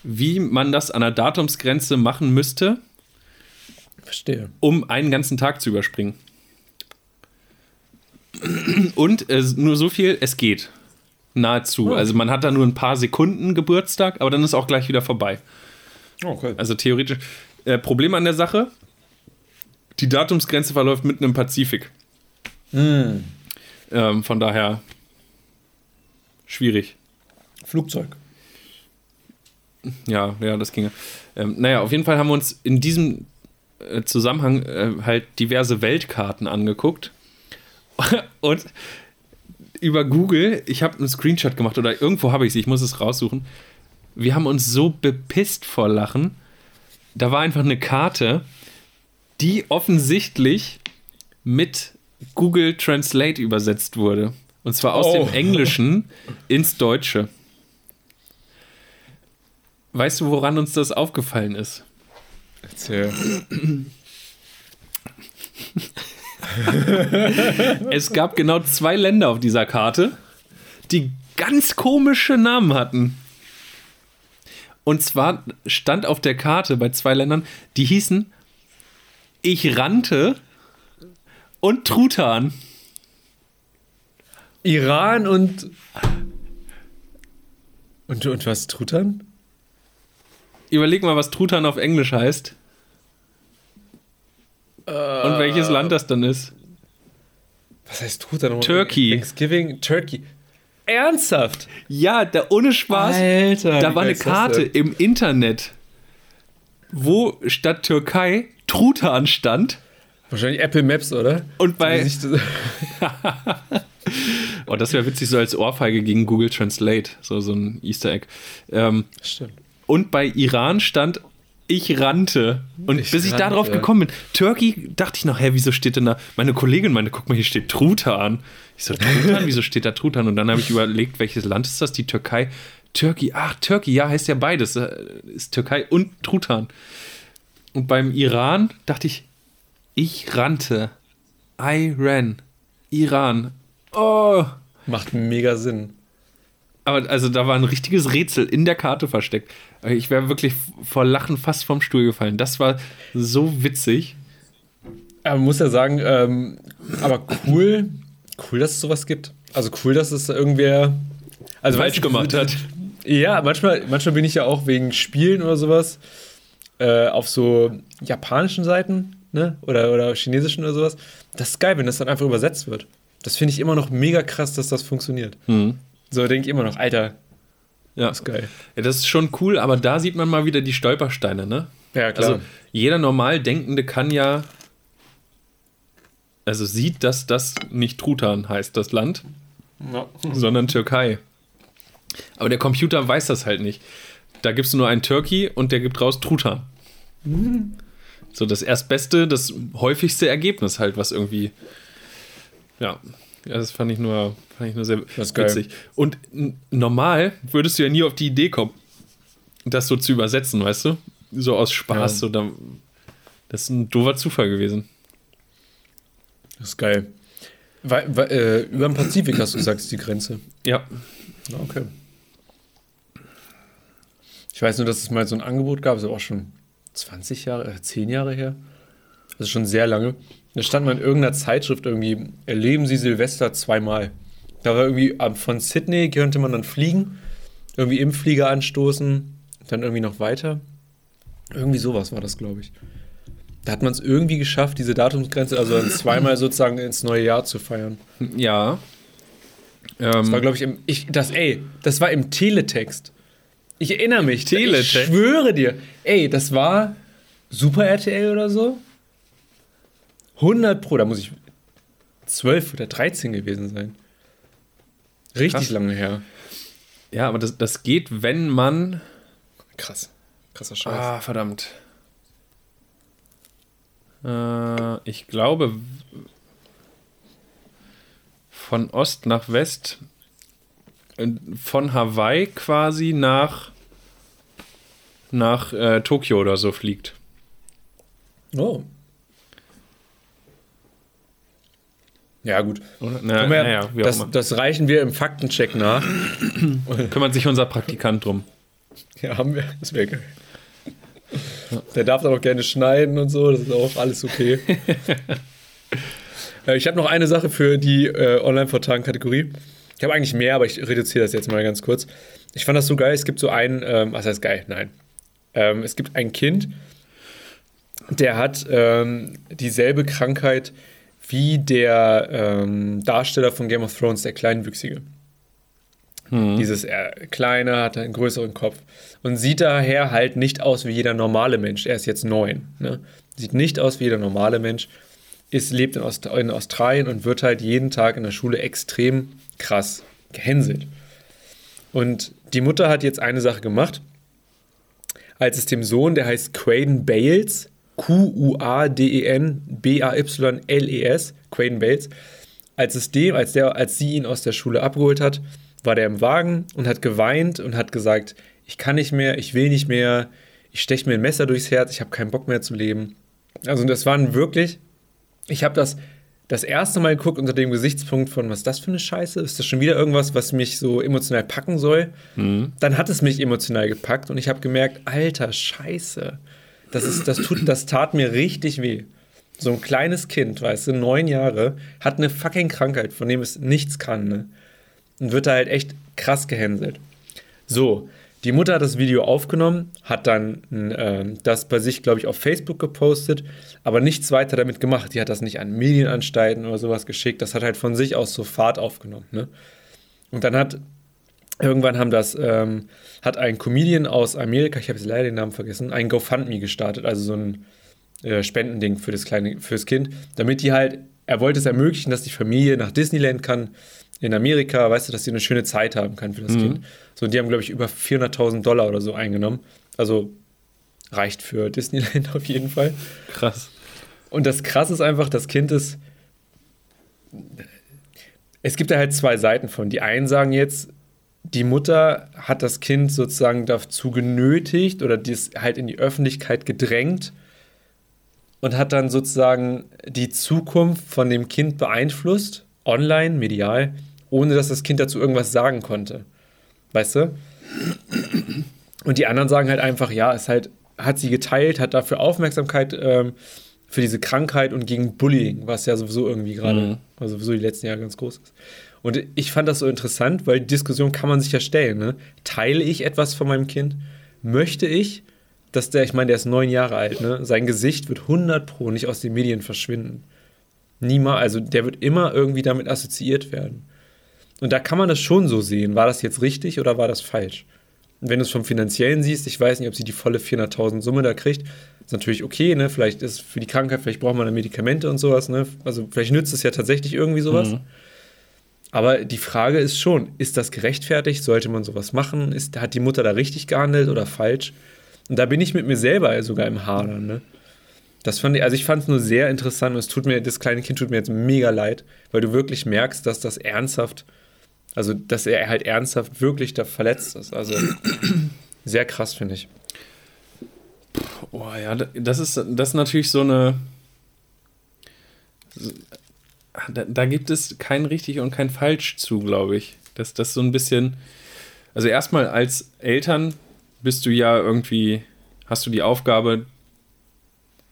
wie man das an der Datumsgrenze machen müsste, Verstehe. um einen ganzen Tag zu überspringen. Und äh, nur so viel, es geht. Nahezu. Oh. Also man hat da nur ein paar Sekunden Geburtstag, aber dann ist auch gleich wieder vorbei. Okay. Also theoretisch. Äh, Problem an der Sache: Die Datumsgrenze verläuft mitten im Pazifik. Hm. Ähm, von daher schwierig. Flugzeug. Ja, ja, das ginge. Ähm, naja, auf jeden Fall haben wir uns in diesem äh, Zusammenhang äh, halt diverse Weltkarten angeguckt. Und über Google, ich habe einen Screenshot gemacht oder irgendwo habe ich sie, ich muss es raussuchen. Wir haben uns so bepisst vor Lachen. Da war einfach eine Karte, die offensichtlich mit Google Translate übersetzt wurde. Und zwar aus Oh. dem Englischen ins Deutsche. Weißt du, woran uns das aufgefallen ist? Erzähl. Es gab genau zwei Länder auf dieser Karte, die ganz komische Namen hatten. Und zwar stand auf der Karte bei zwei Ländern, die hießen Ich rannte und Truthahn. Iran und. Und, und was Truthahn? Überleg mal, was Truthahn auf Englisch heißt. Und welches Land das dann ist. Was heißt Truthahn? Turkey. Thanksgiving, Turkey. Ernsthaft? Ja, da ohne Spaß. Alter. da war eine Karte im Internet, wo statt Türkei Truthahn stand. Wahrscheinlich Apple Maps, oder? Und bei- Oh, das wäre witzig, so als Ohrfeige gegen Google Translate, so, so ein Easter Egg. Ähm, Stimmt. Und bei Iran stand, ich rannte. Und Ich bis ich rannte. darauf gekommen bin, Turkey, dachte ich noch, hä, wieso steht denn da? Meine Kollegin meinte, guck mal, hier steht Truthahn. Ich so, Truthahn, wieso steht da Truthahn? Und dann habe ich überlegt, welches Land ist das? Die Türkei. Turkey, ach, Turkey, ja, heißt ja beides. äh, Ist Türkei und Truthahn. Und beim Iran dachte ich, ich rannte. I ran. Iran. Oh. Macht mega Sinn. Aber also da war ein richtiges Rätsel in der Karte versteckt. Ich wäre wirklich vor Lachen fast vom Stuhl gefallen. Das war so witzig. Aber man muss ja sagen, ähm, aber cool, cool, dass es sowas gibt. Also cool, dass es irgendwer also Falsch gemacht hat. Ja, manchmal, manchmal bin ich ja auch wegen Spielen oder sowas äh, auf so japanischen Seiten ne? oder, oder chinesischen oder sowas. Das ist geil, wenn das dann einfach übersetzt wird. Das finde ich immer noch mega krass, dass das funktioniert. Mhm. So denke ich immer noch, Alter, Ja. das ist geil. ja, das ist schon cool, aber da sieht man mal wieder die Stolpersteine, ne? Ja, klar. Also jeder normal Denkende kann ja, also sieht, dass das nicht Truthahn heißt, das Land, ja. sondern Türkei. Aber der Computer weiß das halt nicht. Da gibst du nur einen Turkey und der gibt raus Truthahn. So das erstbeste, das häufigste Ergebnis halt, was irgendwie, ja, das fand ich nur, fand ich nur sehr Das ist witzig. Und normal würdest du ja nie auf die Idee kommen, das so zu übersetzen, weißt du? So aus Spaß. Ja. So, da, das ist ein doofer Zufall gewesen. Das ist geil. Weil, weil, äh, über den Pazifik hast du gesagt, ist die Grenze. Ja. Ja, Okay. Ich weiß nur, dass es mal so ein Angebot gab, ist aber auch schon 20 Jahre, äh, 10 Jahre her. Also schon sehr lange. Da stand mal in irgendeiner Zeitschrift irgendwie, erleben Sie Silvester zweimal. Da war irgendwie von Sydney könnte man dann fliegen, irgendwie im Flieger anstoßen, dann irgendwie noch weiter. Irgendwie sowas war das, glaube ich. Da hat man es irgendwie geschafft, diese Datumsgrenze, also dann zweimal sozusagen ins neue Jahr zu feiern. Ja. Das war, Ähm, glaube ich, im. Ich, das, ey, das war im Teletext. Ich erinnere mich. Teletext? Ich schwöre dir. Ey, das war Super RTL oder so. 100 Pro, da muss ich 12 oder 13 gewesen sein. Richtig Krass. lange her. ja, aber das, das geht, wenn man. Krass. Krasser Scheiß. Ah, verdammt. Äh, ich glaube, von Ost nach West, äh, von Hawaii quasi nach, nach äh, Tokio oder so fliegt. Oh. Ja, gut. Na, wir- auch das, das reichen wir im Faktencheck nach. Kümmert sich unser Praktikant drum. Ja, haben wir. Das wäre geil. Der darf dann auch gerne schneiden und so, das ist auch alles okay. Äh, ich habe noch eine Sache für die äh, Online-Vortragen-Kategorie. Ich habe eigentlich mehr, aber ich reduziere das jetzt mal ganz kurz. Ich fand das so geil. Es gibt so einen, ähm, was heißt geil? Nein. Ähm, es gibt ein Kind, der hat ähm, dieselbe Krankheit wie der ähm, Darsteller von Game of Thrones, der Kleinwüchsige. Dieses er, Kleine hat einen größeren Kopf und sieht daher halt nicht aus wie jeder normale Mensch. Er ist jetzt neun. Ne? Sieht nicht aus wie jeder normale Mensch. Ist, lebt in, Aust in Australien und wird halt jeden Tag in der Schule extrem krass gehänselt. Und die Mutter hat jetzt eine Sache gemacht. Als es dem Sohn, der heißt Quaden Bales, Q-U-A-D-E-N B-A-Y-L-E-S, Quaden Bales, als es dem, als der, als sie ihn aus der Schule abgeholt hat, war der im Wagen und hat geweint und hat gesagt, ich kann nicht mehr, ich will nicht mehr, ich steche mir ein Messer durchs Herz, ich habe keinen Bock mehr zu leben. Also das waren wirklich, ich habe das das erste Mal geguckt unter dem Gesichtspunkt von, was ist das für eine Scheiße? Ist das schon wieder irgendwas, was mich so emotional packen soll? Dann hat es mich emotional gepackt und ich habe gemerkt, alter Scheiße, das, ist, das, tut, das tat mir richtig weh. So ein kleines Kind, weißt du, neun Jahre, hat eine fucking Krankheit, von dem es nichts kann, ne? Und wird da halt echt krass gehänselt. So, die Mutter hat das Video aufgenommen, hat dann ähm, das bei sich, glaube ich, auf Facebook gepostet, aber nichts weiter damit gemacht. Die hat das nicht an Medienanstalten oder sowas geschickt. Das hat halt von sich aus so Fahrt aufgenommen. Ne? Und dann hat irgendwann haben das ähm, hat ein Comedian aus Amerika, ich habe jetzt leider den Namen vergessen, ein GoFundMe gestartet, also so ein äh, Spendending für das kleine fürs Kind, damit die halt er wollte es ermöglichen, dass die Familie nach Disneyland kann in Amerika, weißt du, dass sie eine schöne Zeit haben kann für das Kind. So, und die haben, glaube ich, über 400.000 Dollar oder so eingenommen. Also reicht für Disneyland auf jeden Fall. Krass. Und das Krasse ist einfach, das Kind ist. Es gibt da halt zwei Seiten von. Die einen sagen jetzt, die Mutter hat das Kind sozusagen dazu genötigt oder dies halt in die Öffentlichkeit gedrängt und hat dann sozusagen die Zukunft von dem Kind beeinflusst, online, medial, ohne dass das Kind dazu irgendwas sagen konnte. Weißt du? Und die anderen sagen halt einfach, ja, es halt, hat sie geteilt, hat dafür Aufmerksamkeit ähm, für diese Krankheit und gegen Bullying, was ja sowieso irgendwie gerade, Mhm. also sowieso die letzten Jahre ganz groß ist. Und ich fand das so interessant, weil die Diskussion kann man sich ja stellen. Ne? Teile ich etwas von meinem Kind? Möchte ich, dass der, ich meine, der ist neun Jahre alt, ne? sein Gesicht wird 100 Pro nicht aus den Medien verschwinden. Niemals, also der wird immer irgendwie damit assoziiert werden. Und da kann man das schon so sehen. War das jetzt richtig oder war das falsch? Und wenn du es vom Finanziellen siehst, ich weiß nicht, ob sie die volle 400.000 Summe da kriegt, ist natürlich okay, ne? Vielleicht ist für die Krankheit, vielleicht braucht man da Medikamente und sowas, ne? Also vielleicht nützt es ja tatsächlich irgendwie sowas. Mhm. Aber die Frage ist schon, ist das gerechtfertigt? Sollte man sowas machen? Ist, hat die Mutter da richtig gehandelt oder falsch? Und da bin ich mit mir selber sogar im Hadern, ne? Das fand ich, also ich fand es nur sehr interessant und es tut mir, das kleine Kind tut mir jetzt mega leid, weil du wirklich merkst, dass das ernsthaft, also dass er halt ernsthaft wirklich da verletzt ist. Also sehr krass, finde ich. Oh ja, das ist, das ist natürlich so eine. Da, da gibt es kein richtig und kein falsch zu, glaube ich. Das, das so ein bisschen. Also erstmal als Eltern bist du ja irgendwie, hast du die Aufgabe,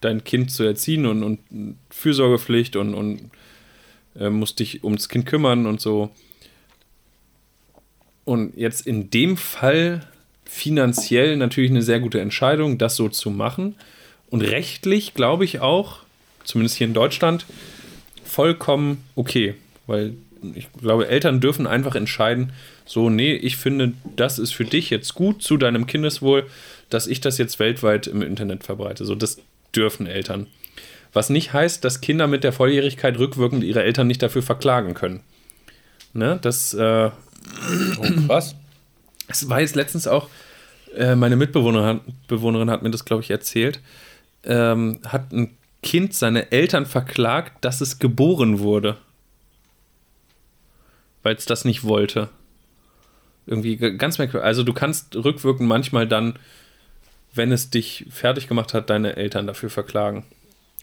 dein Kind zu erziehen und, und Fürsorgepflicht und, und äh, musst dich ums Kind kümmern und so. Und jetzt in dem Fall finanziell natürlich eine sehr gute Entscheidung, das so zu machen. Und rechtlich glaube ich auch, zumindest hier in Deutschland, vollkommen okay. Weil ich glaube, Eltern dürfen einfach entscheiden, so, nee, ich finde, das ist für dich jetzt gut zu deinem Kindeswohl, dass ich das jetzt weltweit im Internet verbreite. So, das dürfen Eltern. Was nicht heißt, dass Kinder mit der Volljährigkeit rückwirkend ihre Eltern nicht dafür verklagen können. Ne? Das, äh, Oh, krass. es war jetzt letztens auch, äh, meine Mitbewohnerin Bewohnerin hat mir das, glaube ich, erzählt, ähm, hat ein Kind seine Eltern verklagt, dass es geboren wurde. Weil es das nicht wollte. Irgendwie ganz merkwürdig. Also du kannst rückwirkend manchmal dann, wenn es dich fertig gemacht hat, deine Eltern dafür verklagen.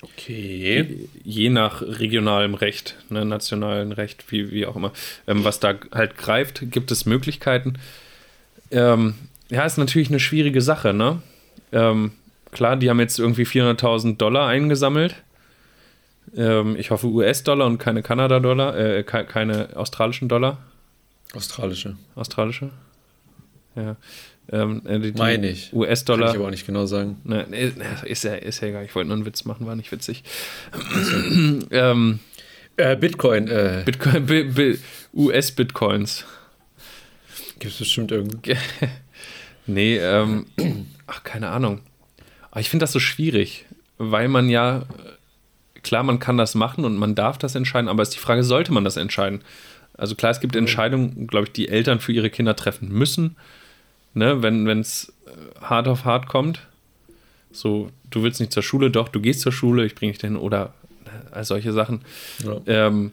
Okay. Je nach regionalem Recht, ne, nationalen Recht, wie, wie auch immer, ähm, was da halt greift, gibt es Möglichkeiten. Ähm, ja, ist natürlich eine schwierige Sache, ne? Ähm, klar, die haben jetzt irgendwie 400.000 Dollar eingesammelt. Ähm, ich hoffe US-Dollar und keine Kanada-Dollar, äh, ke keine australischen Dollar. Australische. Australische? Ja. Ähm, äh, die, die Meine ich. Kann US-Dollar. ich aber auch nicht genau sagen. Ne, ne, ist ja, ist ja egal. Ich wollte nur einen Witz machen, war nicht witzig. ähm, Äh, Bitcoin, äh, Bitcoin, Bi- Bi- US-Bitcoins. gibt es bestimmt irgendwie. Nee, ähm, ach, keine Ahnung. Aber ich finde das so schwierig, weil man ja, klar, man kann das machen und man darf das entscheiden, aber ist die Frage, sollte man das entscheiden? Also klar, es gibt Entscheidungen, glaube ich, die Eltern für ihre Kinder treffen müssen, ne, wenn es hart auf hart kommt. So, du willst nicht zur Schule, doch, du gehst zur Schule, ich bringe dich dahin oder ne, all solche Sachen. Ja. Ähm,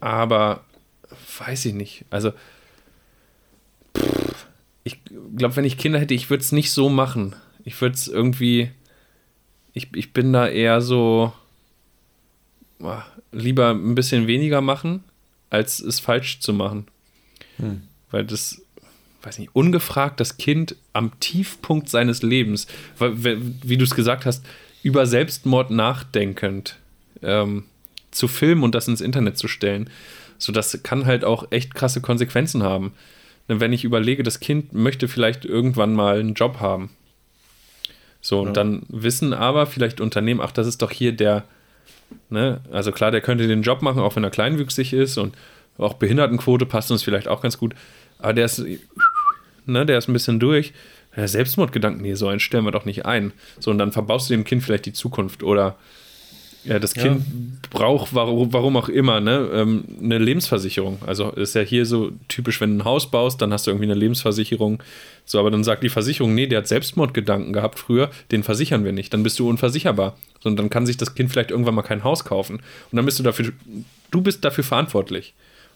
aber weiß ich nicht. Also, pff, ich glaube, wenn ich Kinder hätte, ich würde es nicht so machen. Ich würde es irgendwie. Ich, ich bin da eher so. ah, Lieber ein bisschen weniger machen, als es falsch zu machen. Hm. Weil das, weiß nicht, ungefragt das Kind am Tiefpunkt seines Lebens, weil, wie du es gesagt hast, über Selbstmord nachdenkend ähm, zu filmen und das ins Internet zu stellen. So, das kann halt auch echt krasse Konsequenzen haben. Denn wenn ich überlege, das Kind möchte vielleicht irgendwann mal einen Job haben. So, und Ja. dann wissen aber vielleicht Unternehmen, ach, das ist doch hier der, ne, also klar, der könnte den Job machen, auch wenn er kleinwüchsig ist und auch Behindertenquote passt uns vielleicht auch ganz gut. Aber der ist, ne, der ist ein bisschen durch. Ja, Selbstmordgedanken, nee, so einen stellen wir doch nicht ein. So, und dann verbaust du dem Kind vielleicht die Zukunft oder ja, das Ja. Kind braucht, warum, warum auch immer, ne, ähm, eine Lebensversicherung. Also ist ja hier so typisch, wenn du ein Haus baust, dann hast du irgendwie eine Lebensversicherung. So, aber dann sagt die Versicherung, nee, der hat Selbstmordgedanken gehabt früher, den versichern wir nicht. Dann bist du unversicherbar. Und dann kann sich das Kind vielleicht irgendwann mal kein Haus kaufen. Und dann bist du dafür, du bist dafür verantwortlich.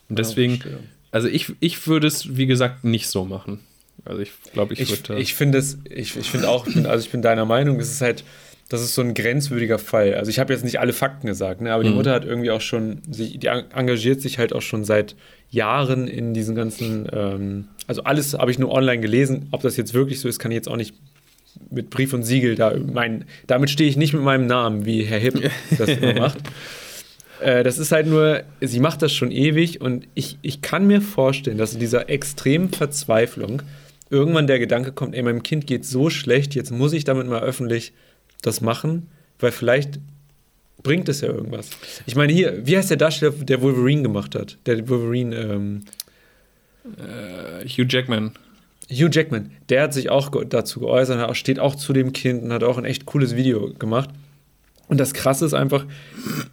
Und deswegen verstehe. Also ich, ich würde es, wie gesagt, nicht so machen. Also ich glaube, ich, Ich, würde. ich finde es, ich, ich finde auch, ich bin, also ich bin deiner Meinung, es ist halt, das ist so ein grenzwürdiger Fall. Also ich habe jetzt nicht alle Fakten gesagt, ne, aber die Mhm. Mutter hat irgendwie auch schon, sie, die en- engagiert sich halt auch schon seit Jahren in diesen ganzen, ähm, also alles habe ich nur online gelesen. Ob das jetzt wirklich so ist, kann ich jetzt auch nicht mit Brief und Siegel da mein, damit stehe ich nicht mit meinem Namen, wie Herr Hipp das immer macht. Äh, das ist halt nur, sie macht das schon ewig und ich, ich kann mir vorstellen, dass in dieser extremen Verzweiflung irgendwann der Gedanke kommt, ey, meinem Kind geht so schlecht, jetzt muss ich damit mal öffentlich das machen, weil vielleicht bringt es ja irgendwas. Ich meine, hier, wie heißt der Darsteller, der Wolverine gemacht hat? Der Wolverine, ähm, Hugh Jackman. Hugh Jackman, der hat sich auch dazu geäußert, steht auch zu dem Kind und hat auch ein echt cooles Video gemacht. Und das Krasse ist einfach,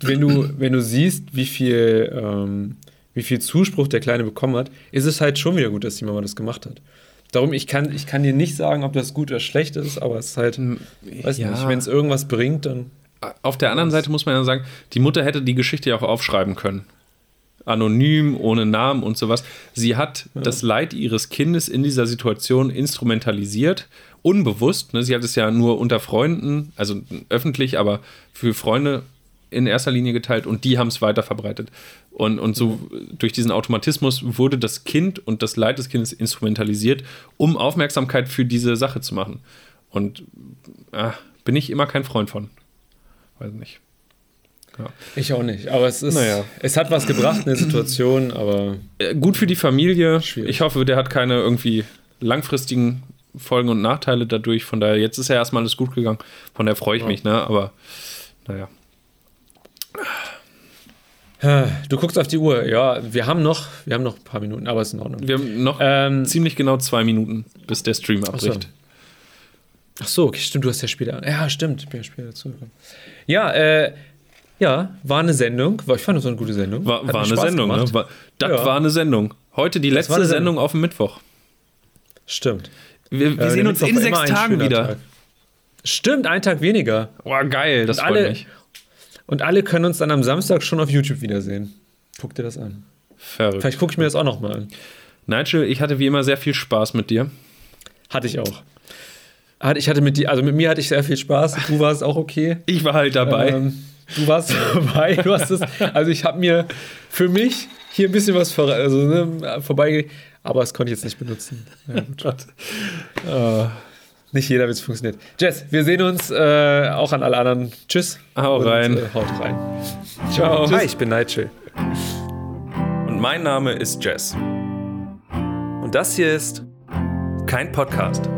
wenn du, wenn du siehst, wie viel, ähm, wie viel Zuspruch der Kleine bekommen hat, ist es halt schon wieder gut, dass die Mama das gemacht hat. Darum, ich kann, ich kann dir nicht sagen, ob das gut oder schlecht ist, aber es ist halt, weiß ja. nicht, wenn es irgendwas bringt, dann. Auf der anderen Seite muss man ja sagen, die Mutter hätte die Geschichte ja auch aufschreiben können. Anonym, ohne Namen und sowas. Sie hat das Leid ihres Kindes in dieser Situation instrumentalisiert, unbewusst. Ne? Sie hat es ja nur unter Freunden, also öffentlich, aber für Freunde in erster Linie geteilt und die haben es weiter verbreitet. Und, und so durch diesen Automatismus wurde das Kind und das Leid des Kindes instrumentalisiert, um Aufmerksamkeit für diese Sache zu machen. Und ah, bin ich immer kein Freund von. Weiß nicht. Ja. Ich auch nicht. Aber es ist, Naja. es hat was gebracht in der Situation, aber Äh, Gut für die Familie. Schwierig. Ich hoffe, der hat keine irgendwie langfristigen Folgen und Nachteile dadurch. Von daher, jetzt ist ja erstmal alles gut gegangen. Von daher freue ich Ja. mich, ne? Aber naja. Du guckst auf die Uhr. Ja, wir haben noch, wir haben noch ein paar Minuten, aber es ist in Ordnung. Wir haben noch Ähm, ziemlich genau zwei Minuten, bis der Stream abbricht. Ach so, okay, stimmt, du hast ja später. Ja, stimmt, bin ja später dazugekommen. Ja, äh, ja, war eine Sendung. Ich fand das eine gute Sendung. War, war eine Sendung, gemacht. ne? War, das Ja. war eine Sendung. Heute die letzte Sendung. Sendung. auf dem Mittwoch. Stimmt. Wir, wir Äh, sehen uns in sechs Tagen wieder. Tag. Stimmt, ein Tag weniger. Boah, geil, das Und freut alle- mich. Und alle können uns dann am Samstag schon auf YouTube wiedersehen. Guck dir das an. Verrückt. Vielleicht gucke ich mir das auch noch mal an. Nigel, ich hatte wie immer sehr viel Spaß mit dir. Hatte ich auch. Ich hatte mit dir, also mit mir hatte ich sehr viel Spaß. Du warst auch okay. Ich war halt dabei. Ähm, du warst dabei. Du hast es. Also ich habe mir für mich hier ein bisschen was vor, also, ne, vorbei, aber das konnte ich jetzt nicht benutzen. Ja, gut. Nicht jeder wird es funktioniert. Jess, wir sehen uns äh, auch an alle anderen. Tschüss. Hau Und, rein. Äh, haut rein. Ciao. Hi, ich bin Nigel. Und mein Name ist Jess. Und das hier ist kein Podcast.